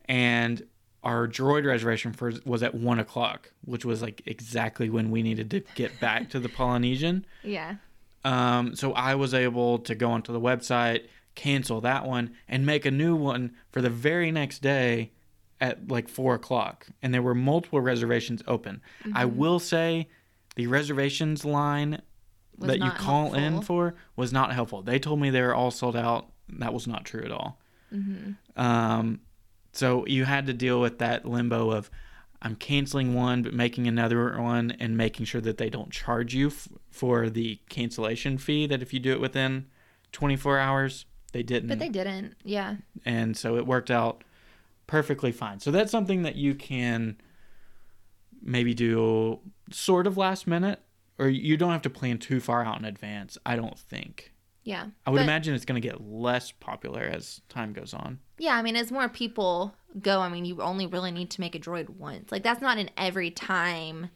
And our droid reservation for was at one o'clock, which was like exactly when we needed to get back to the (laughs) Polynesian. Yeah. Um, so I was able to go onto the website, cancel that one, and make a new one for the very next day at like four o'clock. And there were multiple reservations open. I Mm-hmm. will say the reservations line Was that you call in for was not helpful. They told me they were all sold out. That was not true at all. Mm-hmm. Um, so you had to deal with that limbo of I'm canceling one but making another one and making sure that they don't charge you f- for the cancellation fee that if you do it within 24 hours they didn't But they didn't. Yeah. and so it worked out perfectly fine. So that's something that you can maybe do sort of last minute or you don't have to plan too far out in advance, I don't think. Yeah. I would But- imagine it's going to get less popular as time goes on. Yeah, I mean, as more people go, I mean, you only really need to make a droid once. Like, that's not an every time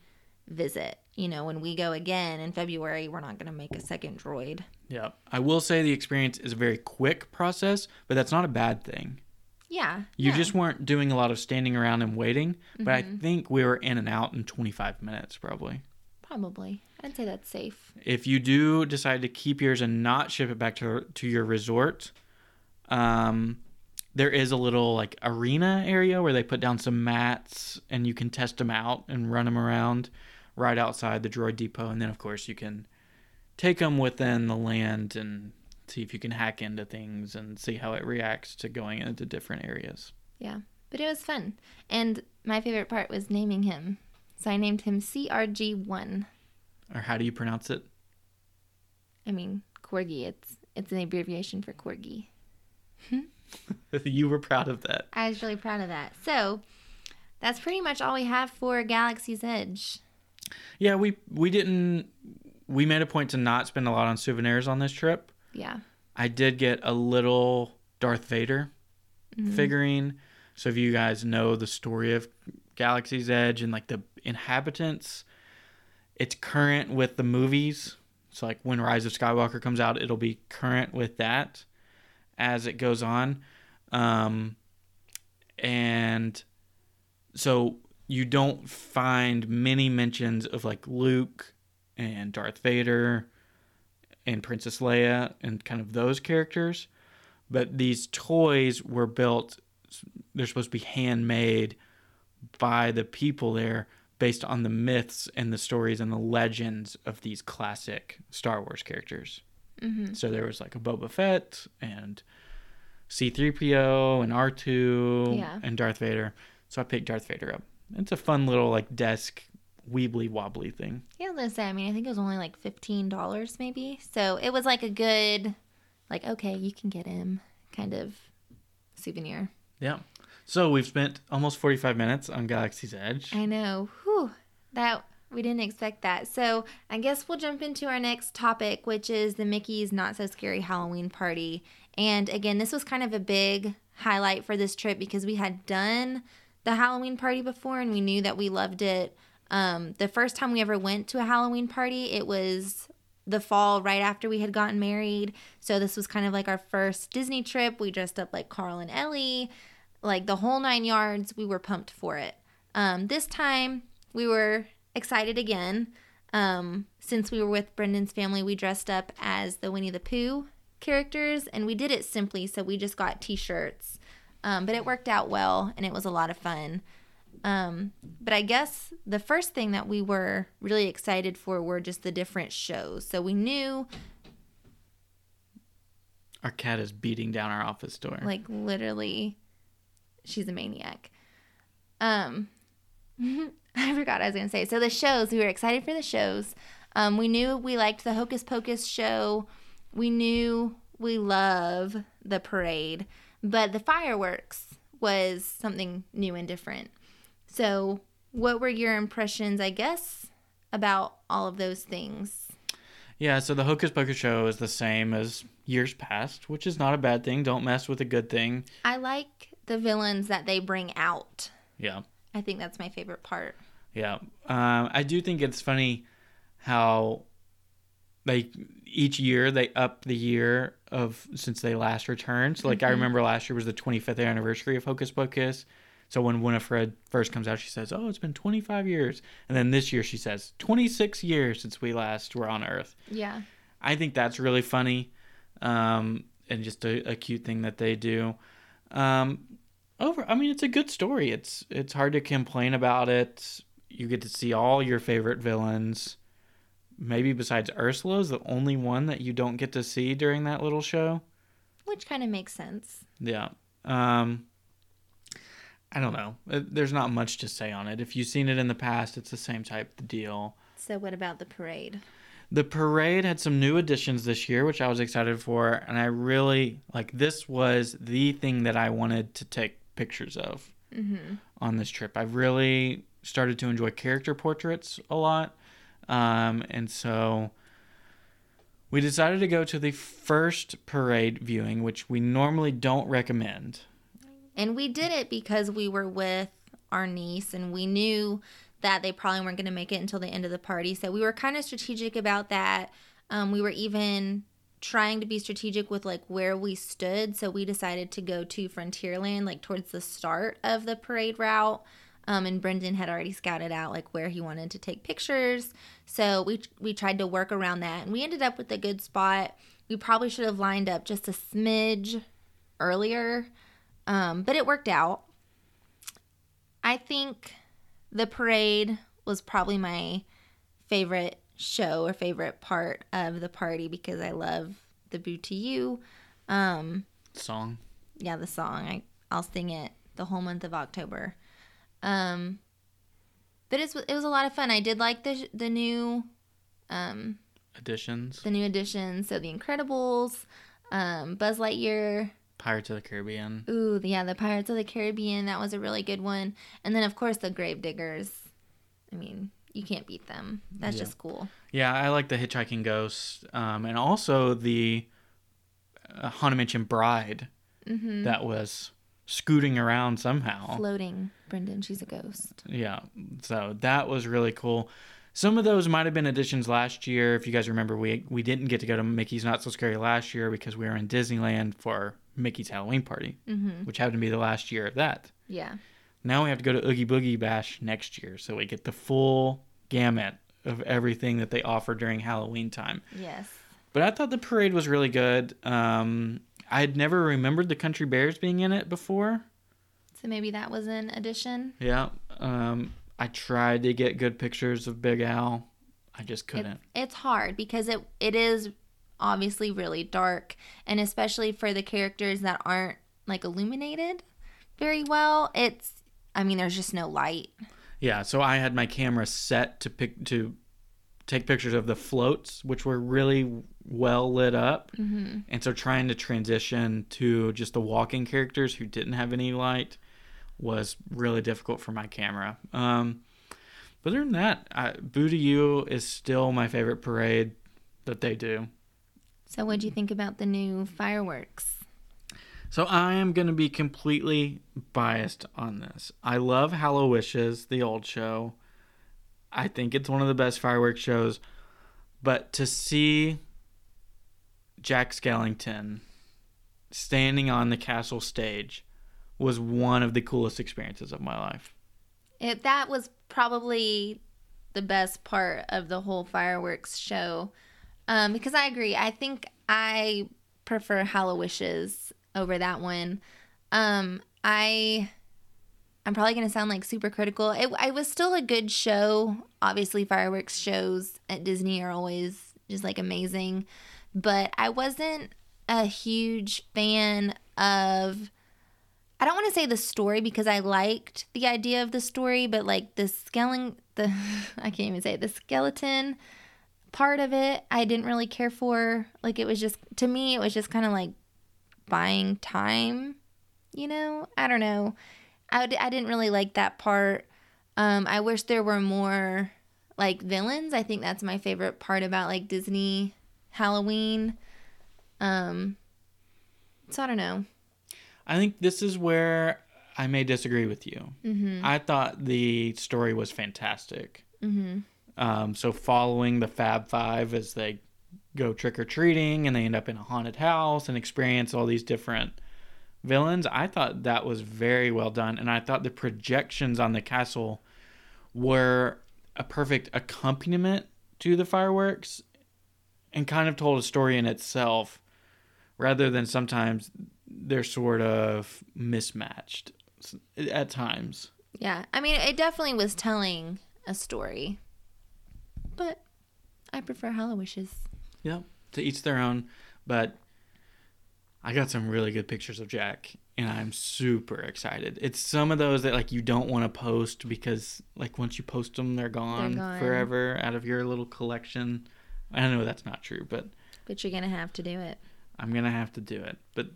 visit. You know, when we go again in February, we're not going to make a second droid. Yeah. I will say the experience is a very quick process, but that's not a bad thing. Yeah. You yeah. just weren't doing a lot of standing around and waiting, but I Mm-hmm. think we were in and out in 25 minutes probably. Probably. I'd say that's safe. If you do decide to keep yours and not ship it back to to your resort, um there is a little like arena area where they put down some mats and you can test them out and run them around right outside the droid depot and then of course you can take them within the land and see if you can hack into things and see how it reacts to going into different areas. Yeah. But it was fun. And my favorite part was naming him. So I named him CRG1. Or how do you pronounce it? I mean, Corgi. It's it's an abbreviation for Corgi. (laughs) you were proud of that. I was really proud of that. So that's pretty much all we have for Galaxy's Edge. Yeah, we we didn't we made a point to not spend a lot on souvenirs on this trip. Yeah. I did get a little Darth Vader figurine. So if you guys know the story of Galaxy's Edge and like the inhabitants, it's current with the movies. So like when Rise of Skywalker comes out, it'll be current with that as it goes on. Um, and so you don't find many mentions of like Luke and Darth Vader and Princess Leia and kind of those characters. But these toys were built, they're supposed to be handmade by the people there based on the myths and the stories and the legends of these classic Star Wars characters. Mm-hmm. So there was like a Boba Fett and C3PO and R2 Yeah. and Darth Vader. So I picked Darth Vader up. It's a fun little like desk weebly wobbly thing. Yeah, I was say. I mean, I think it was only like fifteen dollars, maybe. So it was like a good, like okay, you can get him kind of souvenir. Yeah. So we've spent almost 45 minutes on Galaxy's Edge. I know. Whew, that we didn't expect that. So I guess we'll jump into our next topic, which is the Mickey's Not So Scary Halloween Party. And again, this was kind of a big highlight for this trip because we had done the Halloween party before and we knew that we loved it. Um, the first time we ever went to a Halloween party, it was the fall right after we had gotten married. So this was kind of like our first Disney trip. We dressed up like Carl and Ellie, like the whole nine yards. We were pumped for it. Um, this time we were excited again. Um, since we were with Brendan's family, we dressed up as the Winnie the Pooh characters and we did it simply. So we just got t shirts. Um, but it worked out well and it was a lot of fun. Um, but I guess the first thing that we were really excited for were just the different shows. So we knew, Our cat is beating down our office door. like, literally, she's a maniac. Um, (laughs) I forgot I was gonna say. So the shows, we were excited for the shows. Um, we knew we liked the Hocus Pocus show. We knew we love the parade, but the fireworks was something new and different. So, what were your impressions, I guess, about all of those things? yeah, so the Hocus Pocus show is the same as years past, which is not a bad thing. Don't mess with a good thing. I like the villains that they bring out. Yeah. I think that's my favorite part. Yeah. Um, I do think it's funny how they each year they up the year of since they last returned. So like I remember last year was the 25th anniversary of Hocus Pocus. So when Winifred first comes out, she says, "Oh, it's been 25 years," and then this year she says, "26 years since we last were on Earth." Yeah. I think that's really funny, um, and just a, a cute thing that they do. Um, over, I mean, it's a good story. It's it's hard to complain about it. You get to see all your favorite villains. Maybe besides Ursula is the only one that you don't get to see during that little show. Which kind of makes sense. Yeah. Um, I don't know. Uh, There's not much to say on it. If you've seen it in the past, it's the same type of deal. So what about the parade? The parade had some new additions this year, which I was excited for, and I really like. This was the thing that I wanted to take pictures of on this trip. I really started to enjoy character portraits a lot, um, and so we decided to go to the first parade viewing, which we normally don't recommend. And we did it because we were with our niece and we knew that they probably weren't going to make it until the end of the party. So we were kind of strategic about that. Um, we were even trying to be strategic with like where we stood. So we decided to go to Frontierland, like towards the start of the parade route. Um, and Brendan had already scouted out like where he wanted to take pictures. So we we tried to work around that, and we ended up with a good spot. We probably should have lined up just a smidge earlier, um, but it worked out. I think the parade was probably my favorite show or favorite part of the party because I love the Boo to You. Um, Song. yeah, the song. I I'll sing it the whole month of October. Um, but it's it was a lot of fun. I did like the the new um Additions. the new additions. So the Incredibles, um, Buzz Lightyear. Pirates of the Caribbean. Ooh, yeah, the Pirates of the Caribbean. That was a really good one. And then of course the Gravediggers. I mean, you can't beat them. That's Yeah. just cool. Yeah, I like the Hitchhiking Ghost, um, and also the uh, Haunted Mansion Bride Mm-hmm. that was scooting around somehow. Floating, Brendan. She's a ghost. Yeah, so that was really cool. Some of those might have been additions last year. If you guys remember, we we didn't get to go to Mickey's Not So Scary last year because we were in Disneyland for Mickey's Halloween Party, Mm-hmm. which happened to be the last year of that. Yeah. Now we have to go to Oogie Boogie Bash next year, so we get the full gamut of everything that they offer during Halloween time. Yes. But I thought the parade was really good. Um, I had never remembered the Country Bears being in it before. So maybe that was an addition. Yeah. Um, I tried to get good pictures of Big Al. I just couldn't. it's hard because it it is obviously really dark, and especially for the characters that aren't like illuminated very well. It's I mean, there's just no light. Yeah, so I had my camera set to pick to take pictures of the floats, which were really well lit up, Mm-hmm. and so trying to transition to just the walking characters who didn't have any light was really difficult for my camera. Um, but other than that, I, Boo to You is still my favorite parade that they do. So, what do you think about the new fireworks? So I am going to be completely biased on this. I love HalloWishes, the old show. I think it's one of the best fireworks shows. But to see Jack Skellington standing on the castle stage was one of the coolest experiences of my life. It that was probably the best part of the whole fireworks show. Um, because I agree. I think I prefer HalloWishes over that one. Um, I I'm probably gonna sound like super critical. It, was still a good show. Obviously, fireworks shows at Disney are always just like amazing, but I wasn't a huge fan of. I don't want to say the story because I liked the idea of the story, but like the skeleton, the (laughs) I can't even say it, the skeleton part of it, I didn't really care for. Like it was just to me, it was just kind of like buying time, you know. I don't know. I d- I didn't really like that part. Um, I wish there were more like villains. I think that's my favorite part about like Disney Halloween. Um, so I don't know. I think this is where I may disagree with you. Mm-hmm. I thought the story was fantastic. Mm-hmm. Um, so following the Fab Five as they go trick or treating and they end up in a haunted house and experience all these different villains, I thought that was very well done, and I thought the projections on the castle were a perfect accompaniment to the fireworks. and kind of told a story in itself rather than sometimes they're sort of mismatched at times. Yeah. I mean, it definitely was telling a story. But I prefer Hallowishes. Yep. To each their own. But I got some really good pictures of Jack and I'm super excited. It's some of those that like you don't want to post because like once you post them they're gone, They're gone. forever out of your little collection. I know that's not true, but But you're going to have to do it. I'm going to have to do it. But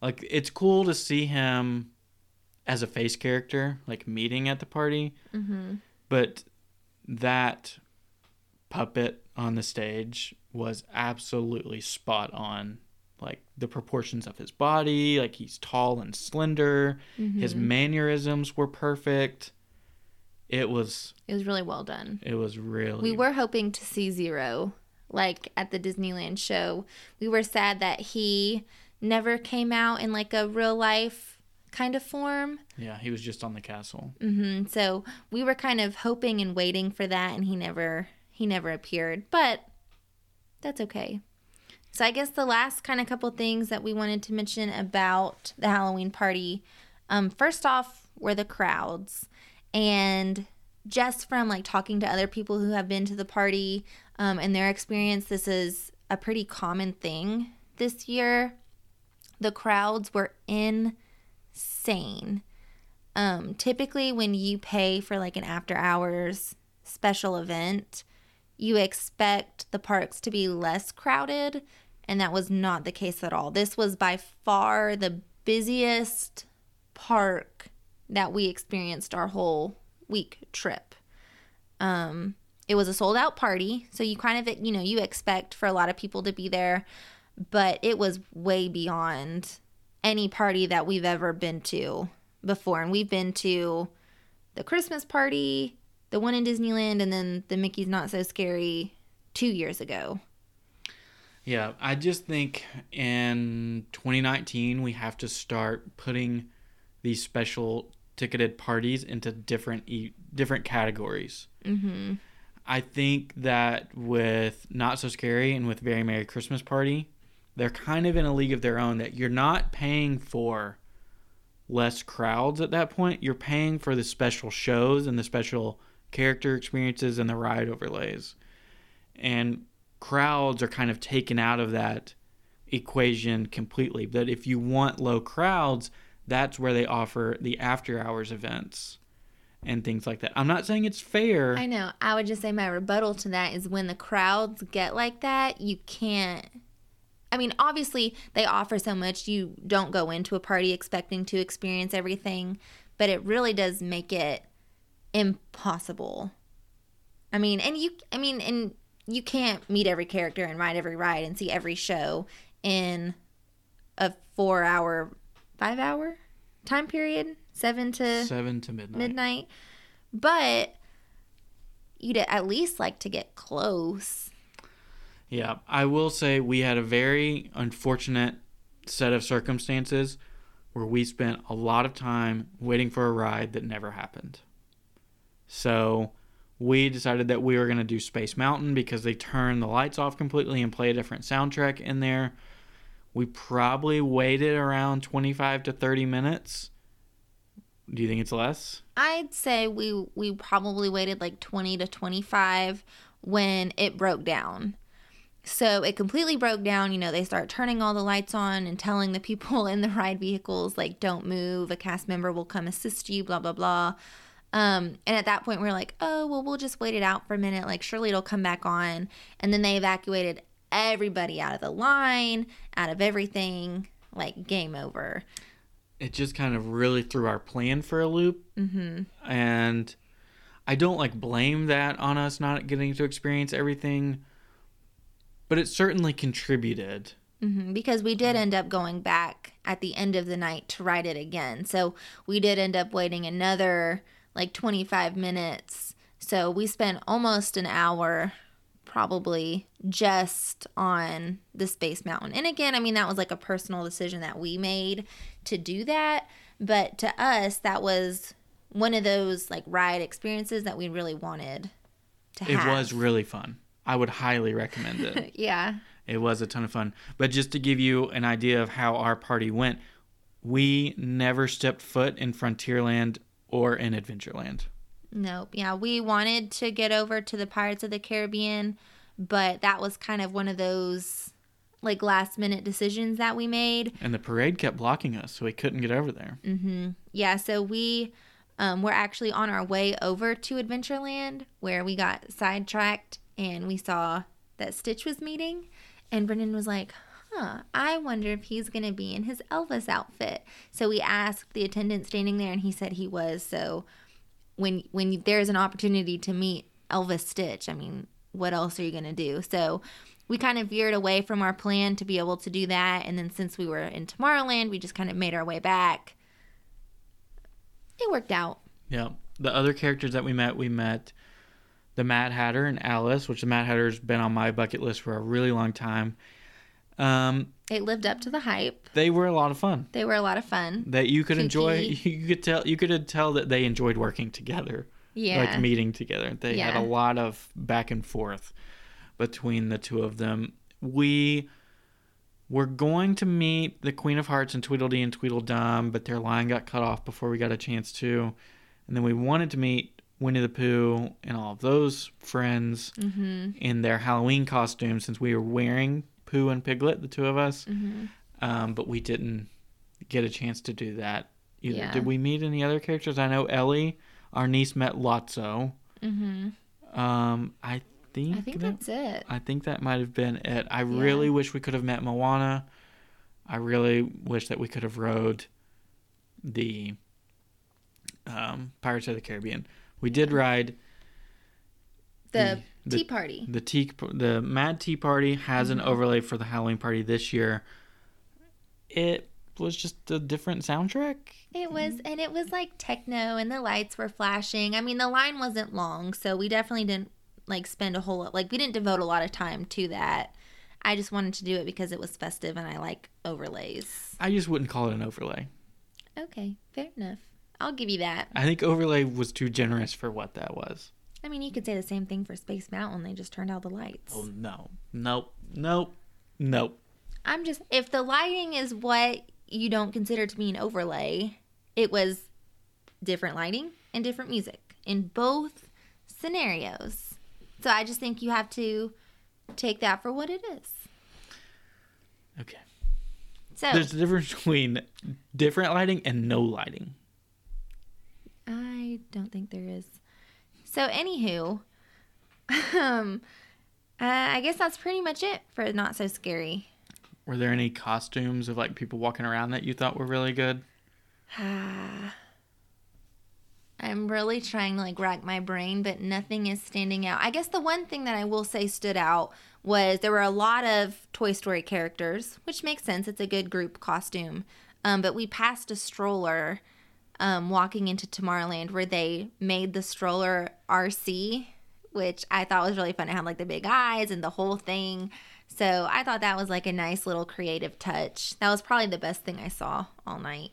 like it's cool to see him as a face character like meeting at the party. Mm-hmm. But that puppet on the stage was absolutely spot on. Like the proportions of his body, like he's tall and slender. His Mm-hmm. mannerisms were perfect. It was It was really well done. it was really We were hoping to see Zero, like at the Disneyland show. We were sad that he never came out in like a real life kind of form. yeah, he was just on the castle. hmm So we were kind of hoping and waiting for that, and he never he never appeared. But that's okay. So I guess the last kind of couple things that we wanted to mention about the Halloween party, um, first off, were the crowds, and just from like talking to other people who have been to the party um, and their experience, this is a pretty common thing this year. The crowds were insane. Um, typically, when you pay for like an after hours special event, you expect the parks to be less crowded, and that was not the case at all. This was by far the busiest park that we experienced our whole week trip. Um, it was a sold out party, so you kind of you know you expect for a lot of people to be there, but it was way beyond any party that we've ever been to before, and we've been to the Christmas party, the one in Disneyland, and then the Mickey's Not So Scary two years ago. Yeah, I just think in 2019 we have to start putting these special ticketed parties into different e- different categories. Mm-hmm. I think that with Not So Scary and with Very Merry Christmas Party, they're kind of in a league of their own that you're not paying for less crowds at that point. You're paying for the special shows and the special character experiences and the ride overlays. And crowds are kind of taken out of that equation completely. But if you want low crowds, that's where they offer the after hours events and things like that. I'm not saying it's fair. I know. I would just say my rebuttal to that is when the crowds get like that, you can't. I mean, obviously, they offer so much. You don't go into a party expecting to experience everything, but it really does make it impossible. I mean, and you, I mean, and you can't meet every character and ride every ride and see every show in a four hour, five hour time period, seven to Seven to midnight. midnight. But you'd at least like to get close. Yeah, I will say we had a very unfortunate set of circumstances where we spent a lot of time waiting for a ride that never happened. So we decided that we were going to do Space Mountain because they turned the lights off completely and play a different soundtrack in there. We probably waited around 25 to 30 minutes. Do you think it's less? I'd say we we probably waited like 20 to 25 when it broke down. So it completely broke down, you know, they start turning all the lights on and telling the people (laughs) in the ride vehicles like don't move, a cast member will come assist you, blah blah blah. Um, and at that point, we are like, oh, well, we'll just wait it out for a minute. Like, surely it'll come back on. And then they evacuated everybody out of the line, out of everything. Like, game over. it just kind of really threw our plan for a loop. Mm-hmm. And I don't like blame that on us not getting to experience everything, but it certainly contributed. hmm Because we did end up going back at the end of the night to ride it again. So we did end up waiting another like 25 minutes. So we spent almost an hour probably just on the Space Mountain. And again, I mean, that was like a personal decision that we made to do that. But to us, that was one of those like ride experiences that we really wanted to It have. It was really fun. I would highly recommend it. (laughs) yeah. It was a ton of fun. But just to give you an idea of how our party went, we never stepped foot in Frontierland or in Adventureland. Nope. Yeah, we wanted to get over to the Pirates of the Caribbean, but that was kind of one of those like last minute decisions that we made. And the parade kept blocking us, so we couldn't get over there. Mm-hmm. Yeah, so we um, were actually on our way over to Adventureland where we got sidetracked and we saw that Stitch was meeting. And Brendan was like, huh, I wonder if he's going to be in his Elvis outfit. So we asked the attendant standing there and he said he was. So when when there's an opportunity to meet Elvis Stitch, I mean, what else are you going to do? So we kind of veered away from our plan to be able to do that. And then since we were in Tomorrowland, we just kind of made our way back. It worked out. Yeah. The other characters that we met, we met the Mad Hatter and Alice, which the Mad Hatter's been on my bucket list for a really long time. Um, it lived up to the hype. They were a lot of fun. They were a lot of fun. That you could enjoy. (laughs) You could tell. You could tell that they enjoyed working together. Yeah. Like meeting together. They yeah. had a lot of back and forth between the two of them. We were going to meet the Queen of Hearts and Tweedledee and Tweedledum, but their line got cut off before we got a chance to. And then we wanted to meet Winnie the Pooh and all of those friends mm-hmm. in their Halloween costumes since we were wearing Pooh and Piglet, the two of us. Mm-hmm. Um, but we didn't get a chance to do that either. Yeah. Did we meet any other characters? I know Ellie, our niece, met Lotso. Mm-hmm. Um, I think I think that, that's it. I think that might have been it. I yeah. really wish we could have met Moana. I really wish that we could have rode the um, Pirates of the Caribbean. We did ride the, the Tea Party. The tea, the Mad Tea Party has mm-hmm. an overlay for the Halloween party this year. It was just a different soundtrack. It was, and it was like techno, and the lights were flashing. I mean, the line wasn't long, so we definitely didn't like spend a whole lot. Like we didn't devote a lot of time to that. I just wanted to do it because it was festive, and I like overlays. I just wouldn't call it an overlay. Okay, fair enough. I'll give you that. I think overlay was too generous for what that was. I mean, you could say the same thing for Space Mountain. They just turned out the lights. Oh no, nope, nope, nope. I'm just if the lighting is what you don't consider to be an overlay, it was different lighting and different music in both scenarios. So I just think you have to take that for what it is. Okay. So there's a difference between different lighting and no lighting. I don't think there is. So, anywho, (laughs) um, uh, I guess that's pretty much it for not so scary. Were there any costumes of like people walking around that you thought were really good? (sighs) I'm really trying to like rack my brain, but nothing is standing out. I guess the one thing that I will say stood out was there were a lot of Toy Story characters, which makes sense. It's a good group costume. Um, but we passed a stroller um, walking into Tomorrowland where they made the stroller RC, which I thought was really fun. It had like the big eyes and the whole thing. So I thought that was like a nice little creative touch. That was probably the best thing I saw all night.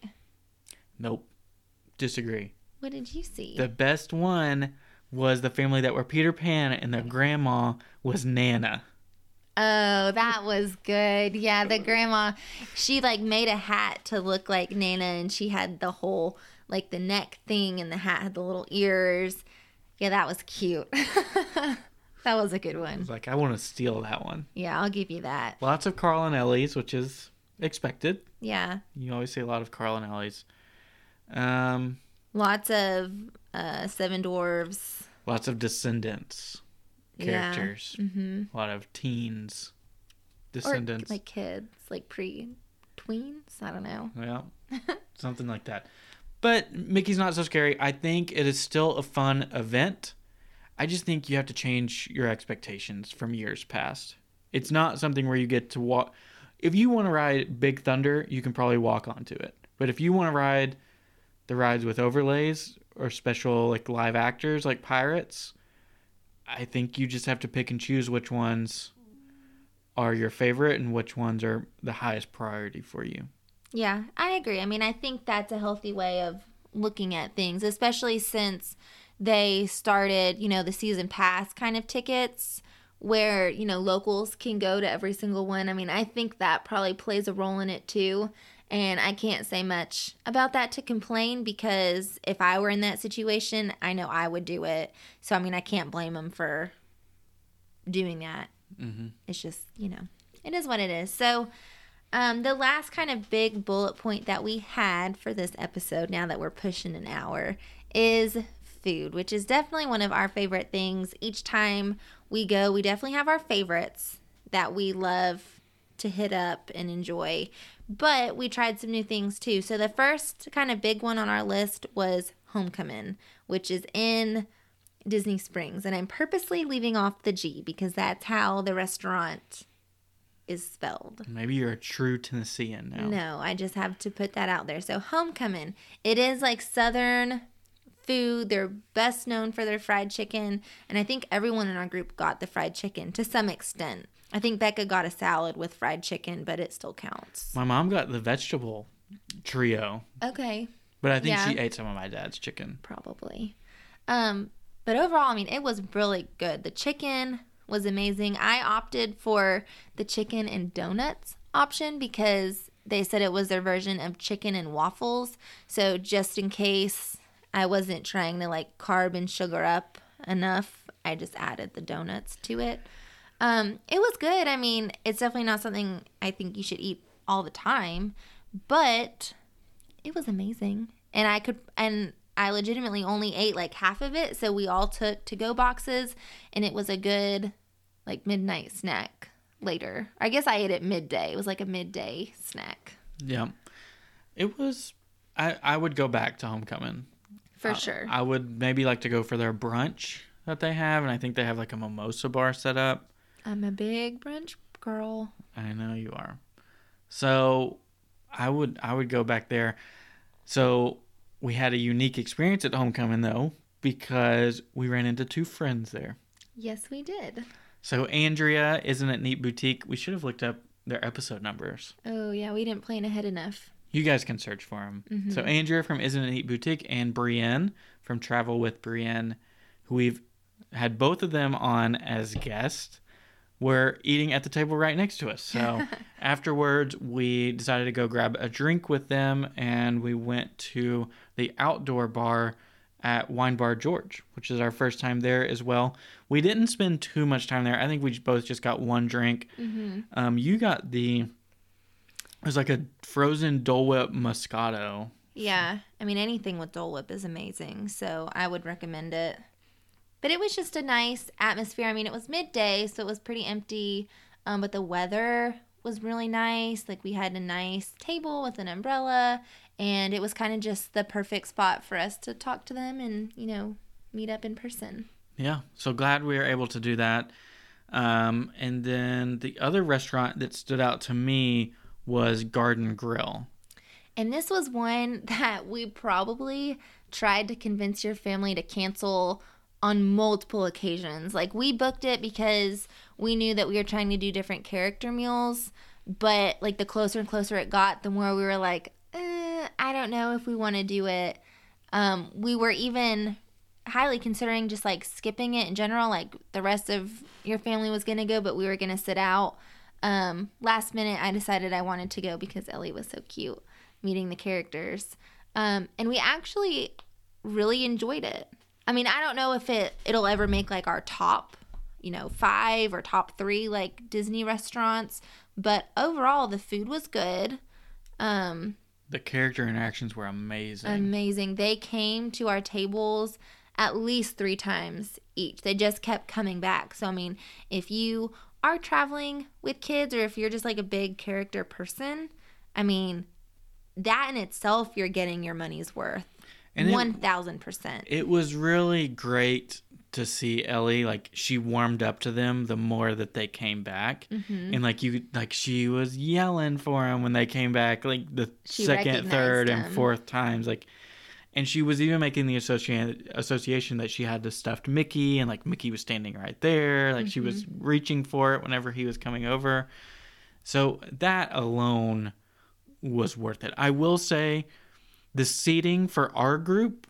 Nope. Disagree. What did you see? The best one was the family that were Peter Pan and their grandma was Nana. Oh, that was good. Yeah, the grandma, she like made a hat to look like Nana and she had the whole like the neck thing and the hat had the little ears. Yeah, that was cute. (laughs) that was a good one. like I want to steal that one. Yeah, I'll give you that. Lots of Carl and Ellie's, which is expected. Yeah. You always see a lot of Carl and Ellie's. Um, lots of uh, Seven Dwarves. Lots of Descendants characters. Yeah. Mm-hmm. A lot of teens. Descendants. Or like kids, like pre tweens. I don't know. Yeah. (laughs) something like that. But Mickey's Not So Scary, I think it is still a fun event. I just think you have to change your expectations from years past. It's not something where you get to walk. If you want to ride Big Thunder, you can probably walk onto it. But if you want to ride the rides with overlays or special like live actors like pirates, I think you just have to pick and choose which ones are your favorite and which ones are the highest priority for you. Yeah, I agree. I mean, I think that's a healthy way of looking at things, especially since they started, you know, the season pass kind of tickets where, you know, locals can go to every single one. I mean, I think that probably plays a role in it too. And I can't say much about that to complain because if I were in that situation, I know I would do it. So, I mean, I can't blame them for doing that. Mm-hmm. It's just, you know, it is what it is. So, um, the last kind of big bullet point that we had for this episode, now that we're pushing an hour, is food, which is definitely one of our favorite things. Each time we go, we definitely have our favorites that we love to hit up and enjoy. But we tried some new things too. So the first kind of big one on our list was Homecoming, which is in Disney Springs. And I'm purposely leaving off the G because that's how the restaurant is spelled. Maybe you're a true Tennessean now. No, I just have to put that out there. So Homecoming, it is like southern food. They're best known for their fried chicken, and I think everyone in our group got the fried chicken to some extent. I think Becca got a salad with fried chicken, but it still counts. My mom got the vegetable trio, Okay, but I think Yeah. she ate some of my dad's chicken. probably. Um, but overall, I mean, it was really good. The chicken was amazing. I opted for the chicken and donuts option because they said it was their version of chicken and waffles. So just in case I wasn't trying to like carb and sugar up enough, I just added the donuts to it. Um, it was good. I mean, it's definitely not something I think you should eat all the time, but it was amazing. And I could and I legitimately only ate like half of it, so we all took to go boxes and it was a good like midnight snack later. I guess I ate it midday. It was like a midday snack. Yeah, it was. I I would go back to Homecoming. For I- sure. I would maybe like to go for their brunch that they have, and I think they have like a mimosa bar set up. I'm a big brunch girl. I know you are. So I would I would go back there. So we had a unique experience at homecoming though because we ran into two friends there. Yes, we did. So Andrea Isn't It Neat Boutique. We should have looked up their episode numbers. Oh yeah, we didn't plan ahead enough. You guys can search for them. Mm-hmm. So Andrea from Isn't It Neat Boutique and Brienne from Travel with Brienne, who we've had both of them on as guests, were eating at the table right next to us. So (laughs) afterwards, we decided to go grab a drink with them, and we went to the outdoor bar at Wine Bar George, which is our first time there as well. We didn't spend too much time there. I think we both just got one drink. Um, you got the it was like a frozen Dole Whip Moscato. Yeah, I mean anything with Dole Whip is amazing, so I would recommend it. But it was just a nice atmosphere. I mean, it was midday, so it was pretty empty, um, but the weather was really nice. Like we had a nice table with an umbrella, and it was kind of just the perfect spot for us to talk to them and you know meet up in person. Yeah, so glad we were able to do that. Um, and then the other restaurant that stood out to me was Garden Grill. And this was one (laughs) that we probably tried to convince your family to cancel on multiple occasions. Like we booked it because we knew that we were trying to do different character meals, but like the closer and closer it got, the more we were like, eh, I don't know if we want to do it. Um, we were even highly considering just like skipping it in general. Like the rest of your family was gonna go, but we were gonna sit out. Um, last minute, I decided I wanted to go because Ellie was so cute meeting the characters. Um, and we actually really enjoyed it. I mean, I don't know if it it'll ever make like our top, you know, five or top three like Disney restaurants, but overall the food was good. Um, The character interactions were amazing. amazing. They came to our tables at least three times each. They just kept coming back. So, I mean, if you are traveling with kids or if you're just like a big character person, I mean, that in itself, you're getting your money's worth. And 1000%. it was really great to see Ellie like she warmed up to them the more that they came back Mm-hmm. and like you like she was yelling for them when they came back like the She second third and fourth times like and she was even making the association association that she had the stuffed Mickey and like Mickey was standing right there like she was Mm-hmm. reaching for it whenever he was coming over so that alone was worth it I will say the seating for our group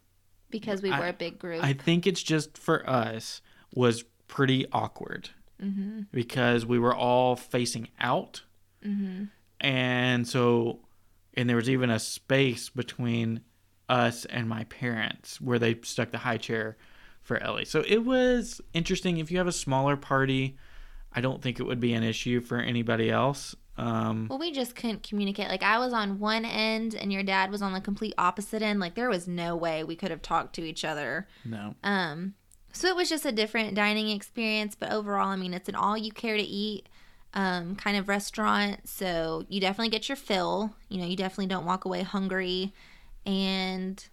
because we were a big group. I think it's just for us was pretty awkward. Mm-hmm. because we were all facing out. Mm-hmm. And so, and there was even a space between us and my parents where they stuck the high chair for Ellie. So it was interesting. If you have a smaller party, I don't think it would be an issue for anybody else. Um, Well, we just couldn't communicate. Like I was on one end and your dad was on the complete opposite end. Like there was no way we could have talked to each other. no. Um, so it was just a different dining experience, but overall, I mean, it's an all you care to eat um, kind of restaurant. So you definitely get your fill. You know, you definitely don't walk away hungry. And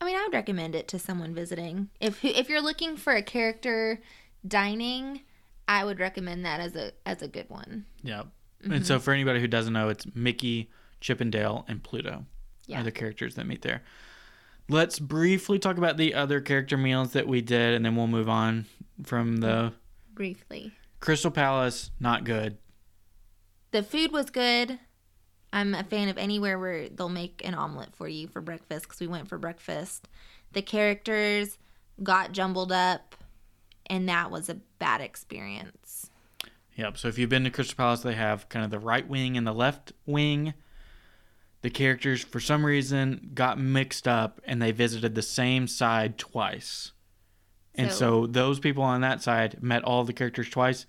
I mean, I would recommend it to someone visiting. If if you're looking for a character dining, I would recommend that as a as a good one. Yep. Mm-hmm. And so, for anybody who doesn't know, it's Mickey, Chip 'n' Dale, and Pluto Yeah. are the characters that meet there. Let's briefly talk about the other character meals that we did, and then we'll move on from the Briefly. Crystal Palace. Not good. The food was good. I'm a fan of anywhere where they'll make an omelet for you for breakfast because we went for breakfast. The characters got jumbled up, and that was a bad experience. Yep. So if you've been to Crystal Palace, they have kind of the right wing and the left wing. The characters, for some reason, got mixed up and they visited the same side twice. And So- so those people on that side met all the characters twice,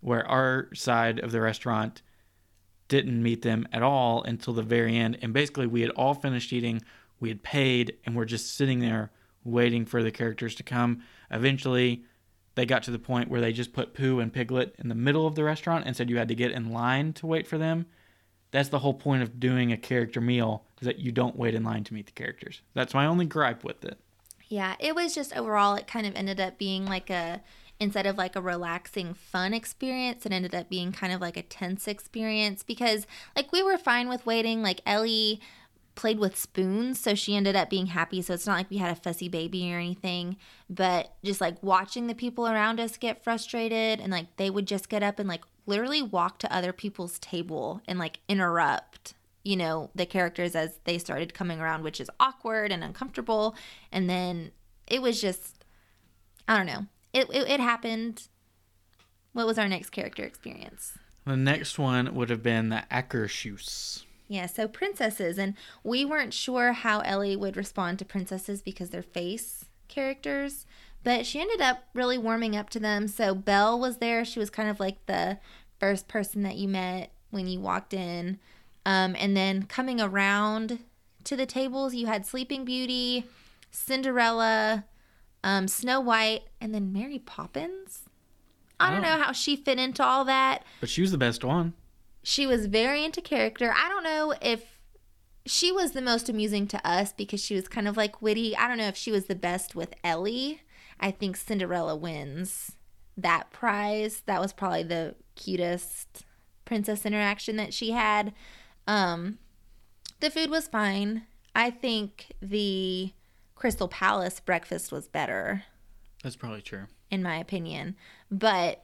where our side of the restaurant didn't meet them at all until the very end. And basically, we had all finished eating, we had paid, and we're just sitting there waiting for the characters to come. Eventually, they got to the point where they just put Pooh and Piglet in the middle of the restaurant and said you had to get in line to wait for them. That's the whole point of doing a character meal is that you don't wait in line to meet the characters. That's my only gripe with it. Yeah, it was just overall, it kind of ended up being like a, instead of like a relaxing, fun experience, it ended up being kind of like a tense experience because, like, we were fine with waiting. Like, Ellie played with spoons, so she ended up being happy. So it's not like we had a fussy baby or anything, but just like watching the people around us get frustrated and like they would just get up and like literally walk to other people's table and like interrupt you know the characters as they started coming around which is awkward and uncomfortable and then it was just i don't know it, it, it happened what was our next character experience The next one would have been the Akershus. Yeah so princesses and we weren't sure how ellie would respond to princesses because they're face characters but she ended up really warming up to them. So belle was there. She was kind of like the first person that you met when you walked in. Um, and then coming around to the tables you had sleeping beauty cinderella um, snow white and then mary poppins? I don't Oh. know how she fit into all that. But she was the best one. She was very into character. I don't know if she was the most amusing to us because she was kind of like witty. I don't know if she was the best with Ellie. I think Cinderella wins that prize. That was probably the cutest princess interaction that she had. Um, the food was fine. I think the Crystal Palace breakfast was better That's probably true. in my opinion. But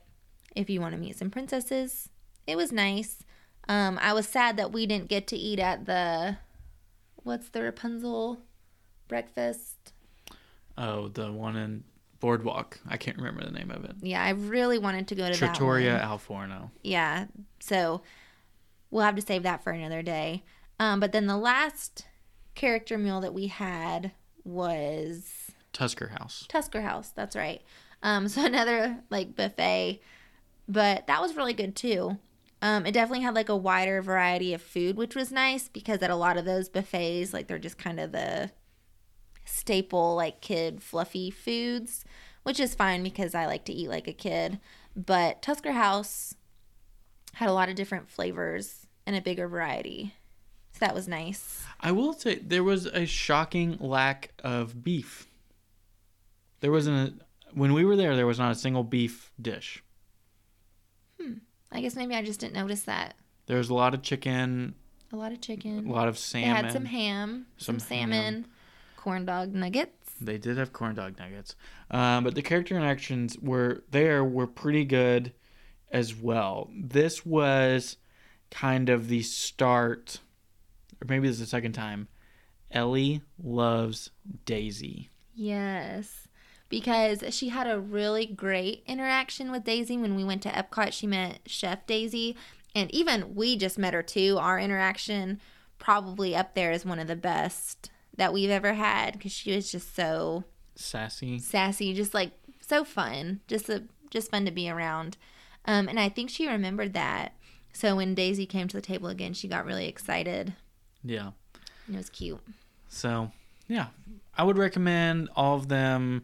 if you want to meet some princesses, it was nice. Um, I was sad that we didn't get to eat at the what's the Rapunzel breakfast. Oh, the one in Boardwalk. I can't remember the name of it. Yeah, I really wanted to go to that Trattoria one. Al Forno. Yeah, so we'll have to save that for another day. Um, but then the last character meal that we had was Tusker House. Tusker House. That's right. Um, (laughs) so another like buffet, but that was really good too. Um, it definitely had like a wider variety of food, which was nice because at a lot of those buffets, like they're just kind of the staple like kid fluffy foods, which is fine because I like to eat like a kid. But Tusker House had a lot of different flavors and a bigger variety. So that was nice. I will say there was a shocking lack of beef. There wasn't a when we were there. There was not a single beef dish. I guess maybe I just didn't notice that. There was a lot of chicken, A lot of chicken. a lot of salmon. They had some ham, some, Some ham. salmon, corn dog nuggets. They did have corn dog nuggets, um, but the character interactions were there were pretty good as well. This was kind of the start, or maybe this is the second time. Ellie loves Daisy. Yes. Because she had a really great interaction with Daisy when we went to Epcot. She met Chef Daisy, and even we just met her too. Our interaction probably up there is one of the best that we've ever had because she was just so Sassy. sassy, just like so fun, just a, just fun to be around. Um, and I think she remembered that. So when Daisy came to the table again, she got really excited. Yeah. And it was cute. So, yeah, I would recommend all of them.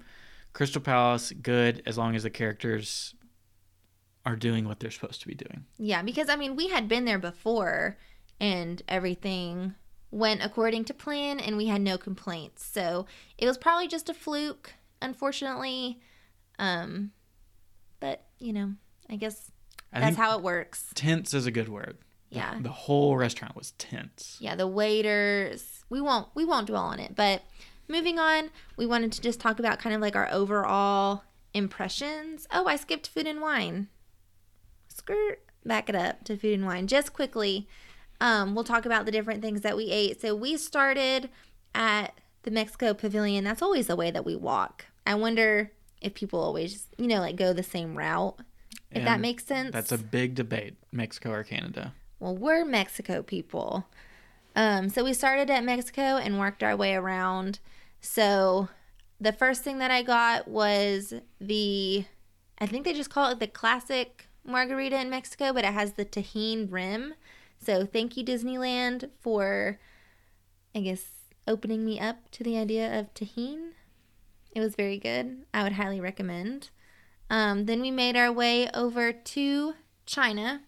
Crystal Palace, good as long as the characters are doing what they're supposed to be doing. Yeah, because I mean, we had been there before and everything went according to plan and we had no complaints. So it was probably just a fluke, unfortunately. Um, but, you know, I guess I that's how it works. tense is a good word. The- Yeah. The whole restaurant was tense. yeah the waiters we won't we won't dwell on it but moving on we wanted to just talk about kind of like our overall impressions oh i skipped food and wine skirt back it up to food and wine just quickly um, we'll talk about the different things that we ate so we started at the mexico pavilion that's always the way that we walk i wonder if people always you know like go the same route if that makes sense That's a big debate, Mexico or Canada. well, we're Mexico people. Um, so we started at Mexico and worked our way around. So the first thing that I got was the, I think they just call it the classic margarita in Mexico, but it has the Tajín rim. So thank you, Disneyland, for, I guess, opening me up to the idea of Tajín. It was very good. I would highly recommend. Um, then we made our way over to China,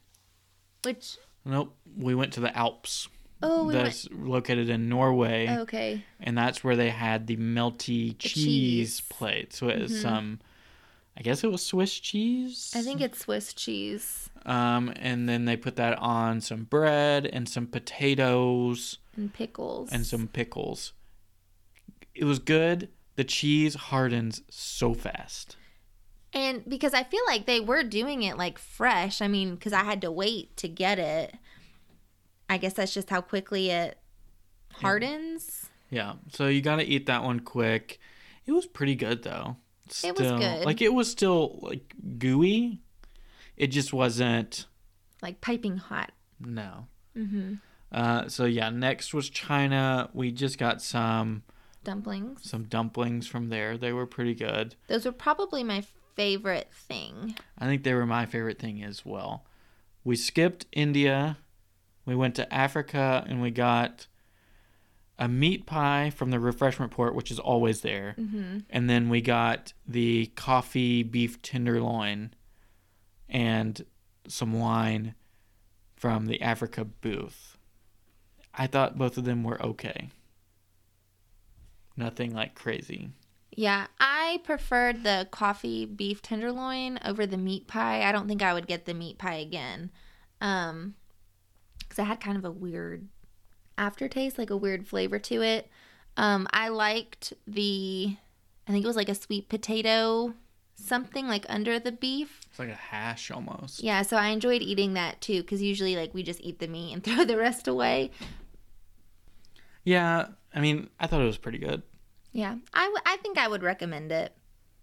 which Nope. We went to the Alps. Oh, we that's located in Norway. went. Okay. and that's where they had the melty cheese, cheese. plate. So it was some, I guess it was Swiss cheese. I think it's Swiss cheese Um, and then they put that on some bread and some potatoes and pickles. and some pickles. It was good. The cheese hardens so fast. And because I feel like they were doing it like fresh. I mean, because I had to wait to get it. I guess that's just how quickly it hardens. Yeah. So you got to eat that one quick. It was pretty good though. It was good. Like it was still like gooey. It just wasn't Like piping hot. no. Mm-hmm. Uh, so yeah, next was China. We just got some Dumplings. some dumplings from there. They were pretty good. Those were probably my favorite thing. I think they were my favorite thing as well. We skipped India. We went to Africa and we got a meat pie from the refreshment port, which is always there. Mm-hmm. And then we got the coffee beef tenderloin and some wine from the Africa booth. I thought both of them were okay. Nothing like crazy. Yeah, I preferred the coffee beef tenderloin over the meat pie. I don't think I would get the meat pie again. Um cuz it had kind of a weird aftertaste, like a weird flavor to it. Um I liked the I think it was like a sweet potato something like under the beef. It's like a hash almost. Yeah, so I enjoyed eating that too cuz usually like we just eat the meat and (laughs) throw the rest away. Yeah, I mean, I thought it was pretty good. Yeah, I, w- I think I would recommend it.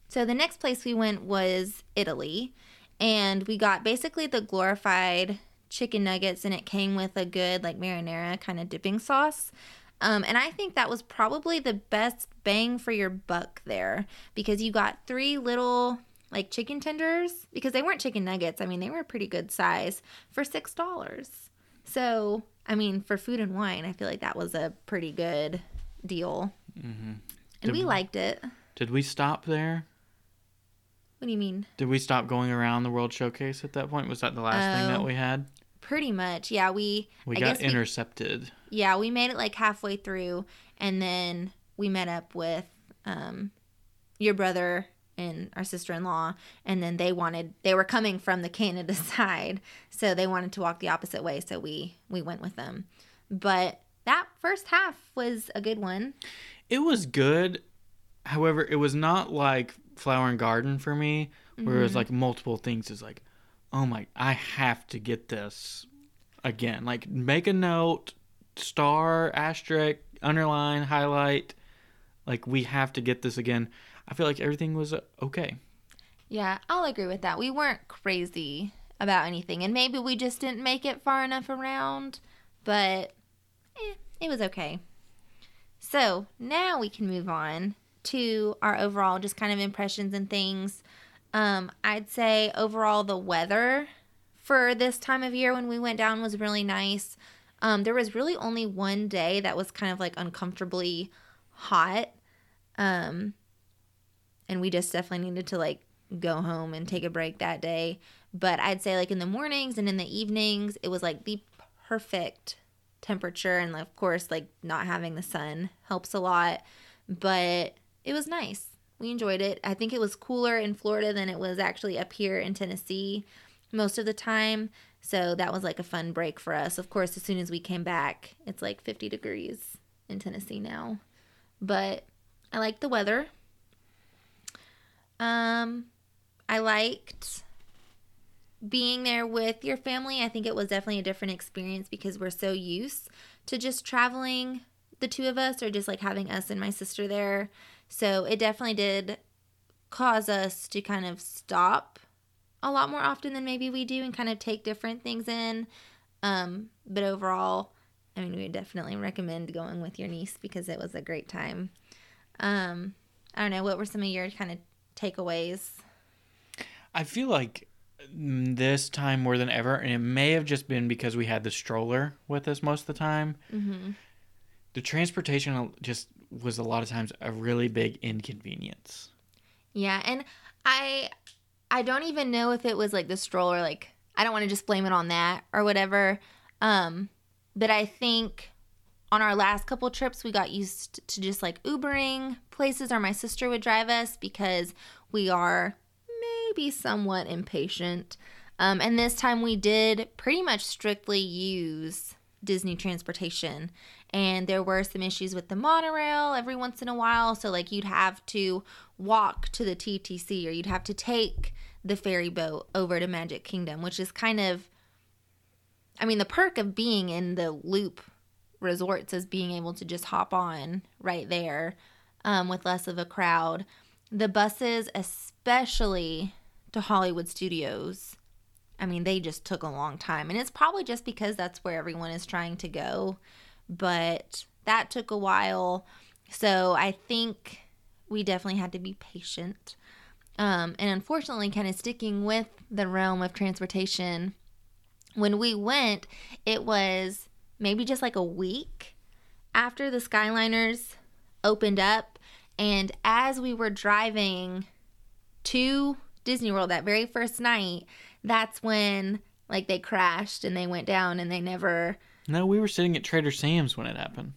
So the next place we went was Italy, and we got basically the glorified chicken nuggets, and it came with a good like marinara kind of dipping sauce. Um, and I think that was probably the best bang for your buck there because you got three little like chicken tenders because they weren't chicken nuggets. I mean, they were a pretty good size for six dollars. So I mean, for food and wine, I feel like that was a pretty good deal. Mm-hmm. And Did we we- liked it. Did we stop there? What do you mean? Did we stop going around the World Showcase at that point? Was that the last thing that Oh. we had? Pretty much. Yeah, we We I got guess we- intercepted. yeah, we made it like halfway through and then we met up with um your brother and our sister-in-law and then they wanted they were coming from the Canada (laughs) side, so they wanted to walk the opposite way, so we we went with them. But that first half was a good one. It was good. However, it was not like Flower and Garden for me, where it was like multiple things. Is like, oh my, I have to get this again. Like, make a note, star, asterisk, underline, highlight. Like, we have to get this again. I feel like everything was uh, okay. Yeah, I'll agree with that. We weren't crazy about anything, and maybe we just didn't make it far enough around, but eh, it was okay. So now we can move on to our overall just kind of impressions and things. Um, I'd say overall the weather for this time of year when we went down was really nice. Um, there was really only one day that was kind of like uncomfortably hot. Um, and we just definitely needed to like go home and take a break that day. But I'd say like in the mornings and in the evenings, it was like the perfect temperature. And of course, like not having the sun helps a lot. But it was nice. We enjoyed it. I think it was cooler in Florida than it was actually up here in Tennessee most of the time. So that was like a fun break for us. Of course, as soon as we came back, it's like 50 degrees in Tennessee now. But I liked the weather. Um, I liked being there with your family. I think it was definitely a different experience because we're so used to just traveling, the two of us, or just like having us and my sister there. So it definitely did cause us to kind of stop a lot more often than maybe we do and kind of take different things in. Um, but overall, I mean, we would definitely recommend going with your niece because it was a great time. Um, I don't know, what were some of your kind of takeaways? I feel like this time more than ever, and it may have just been because we had the stroller with us most of the time. Mm-hmm. The transportation just was a lot of times a really big inconvenience. Yeah, and I I don't even know if it was like the stroller like I don't want to just blame it on that or whatever. Um but I think on our last couple trips we got used to just like Ubering places or my sister would drive us because we are maybe somewhat impatient. Um, and this time we did pretty much strictly use Disney transportation. And there were some issues with the monorail every once in a while. So, like, you'd have to walk to the TTC or you'd have to take the ferry boat over to Magic Kingdom, which is kind of, I mean, the perk of being in the loop resorts is being able to just hop on right there um, with less of a crowd. The buses, especially to Hollywood Studios, I mean, they just took a long time. And it's probably just because that's where everyone is trying to go. But that took a while. So I think we definitely had to be patient. Um, and unfortunately, kind of sticking with the realm of transportation, when we went, it was maybe just like a week after the Skyliners opened up. And as we were driving to Disney World that very first night, that's when like they crashed and they went down and they never. No, we were sitting at Trader Sam's when it happened.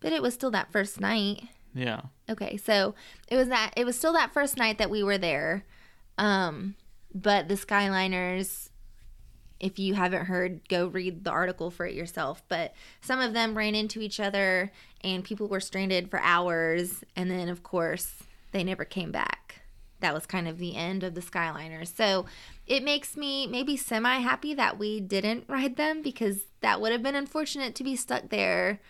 But it was still that first night. Yeah. Okay, so it was that it was still that first night that we were there. Um but the Skyliners if you haven't heard, go read the article for it yourself. But some of them ran into each other and people were stranded for hours and then of course they never came back. That was kind of the end of the Skyliners. So it makes me maybe semi happy that we didn't ride them because that would have been unfortunate to be stuck there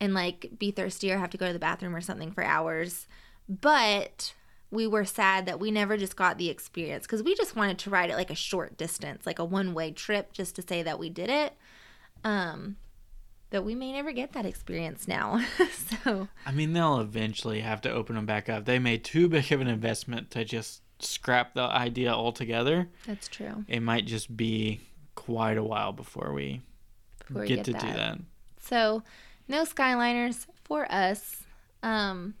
and like be thirsty or have to go to the bathroom or something for hours. But we were sad that we never just got the experience because we just wanted to ride it like a short distance, like a one way trip, just to say that we did it. Um, but we may never get that experience now. (laughs) so I mean, they'll eventually have to open them back up. They made too big of an investment to just scrap the idea altogether. that's true. It might just be quite a while before we Before get, get to do that. that. So no Skyliners for us. Um,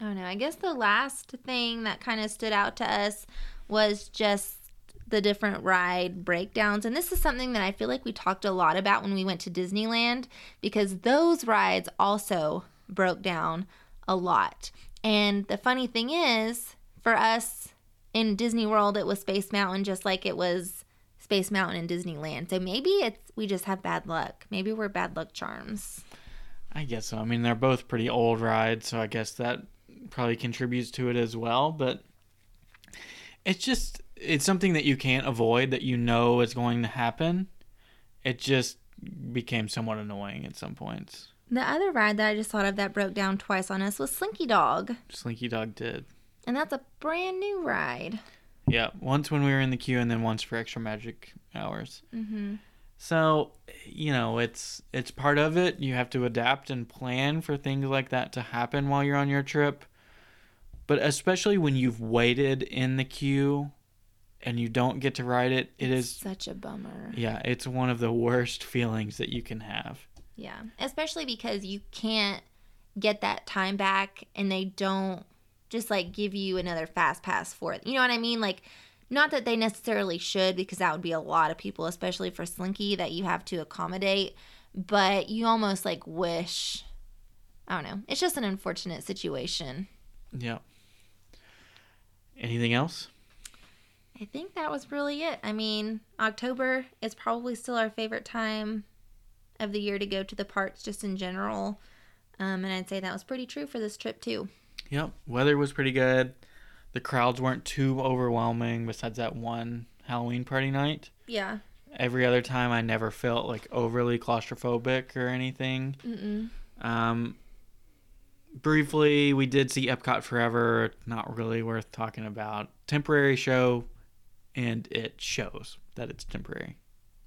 I don't know. I guess the last thing that kind of stood out to us was just the different ride breakdowns. And this is something that I feel like we talked a lot about when we went to Disneyland because those rides also broke down a lot. And the funny thing is, for us in Disney World, it was Space Mountain just like it was Space Mountain in Disneyland. So maybe it's we just have bad luck. Maybe we're bad luck charms. I guess so. I mean, they're both pretty old rides, so I guess that probably contributes to it as well. But it's just it's something that you can't avoid that you know is going to happen. It just became somewhat annoying at some points. The other ride that I just thought of that broke down twice on us was Slinky Dog. Slinky Dog did. And that's a brand new ride. Yeah, once when we were in the queue, and then once for extra magic hours. Mm-hmm. So, you know, it's it's part of it. You have to adapt and plan for things like that to happen while you're on your trip. But especially when you've waited in the queue and you don't get to ride it, it is Such a bummer. yeah, it's one of the worst feelings that you can have. Yeah. Especially because you can't get that time back and they don't just like give you another fast pass for it. You know what I mean? Like, not that they necessarily should because that would be a lot of people, especially for Slinky, that you have to accommodate. But you almost like wish. I don't know. It's just an unfortunate situation. Yeah. Anything else? I think that was really it. I mean, October is probably still our favorite time of the year to go to the parks, just in general. Um, and I'd say that was pretty true for this trip, too. Yep. Weather was pretty good. The crowds weren't too overwhelming besides that one Halloween party night. Yeah. Every other time I never felt like overly claustrophobic or anything. Mm-mm. Um briefly we did see Epcot Forever, not really worth talking about. Temporary show and it shows that it's temporary.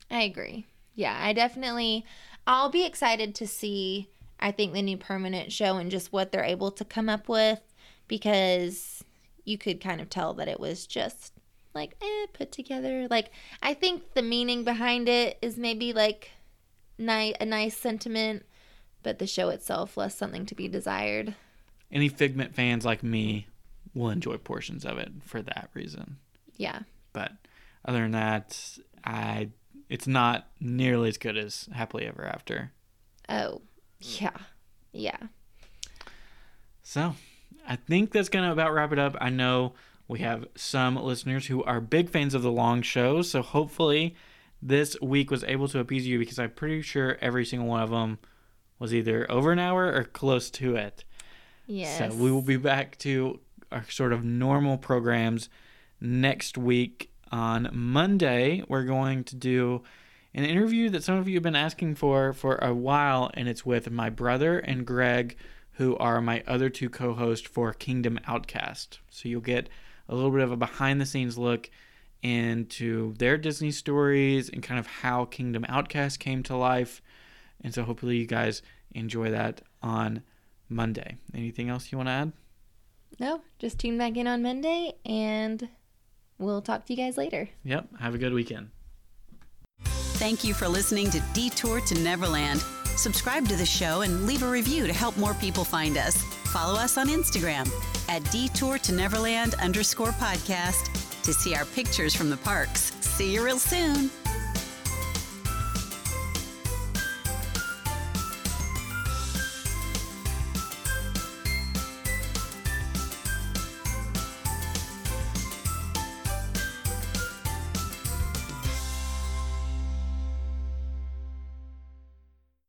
I agree. Yeah, I definitely. I'll be excited to see. I think the new permanent show and just what they're able to come up with because you could kind of tell that it was just like eh, put together. Like I think the meaning behind it is maybe like ni- a nice sentiment, but the show itself left something to be desired. Any Figment fans like me will enjoy portions of it for that reason. Yeah. But other than that, I it's not nearly as good as Happily Ever After. Oh, yeah. Yeah. So, I think that's going to about wrap it up. I know we have some listeners who are big fans of the long shows, so hopefully this week was able to appease you because I'm pretty sure every single one of them was either over an hour or close to it. Yes. So, we will be back to our sort of normal programs next week on Monday. We're going to do an interview that some of you have been asking for for a while, and it's with my brother and Greg, who are my other two co hosts for Kingdom Outcast. So you'll get a little bit of a behind the scenes look into their Disney stories and kind of how Kingdom Outcast came to life. And so hopefully you guys enjoy that on Monday. Anything else you want to add? No, just tune back in on Monday and we'll talk to you guys later. Yep. Have a good weekend. Thank you for listening to Detour to Neverland. Subscribe to the show and leave a review to help more people find us. Follow us on Instagram at Detour to Neverland underscore podcast to see our pictures from the parks. See you real soon.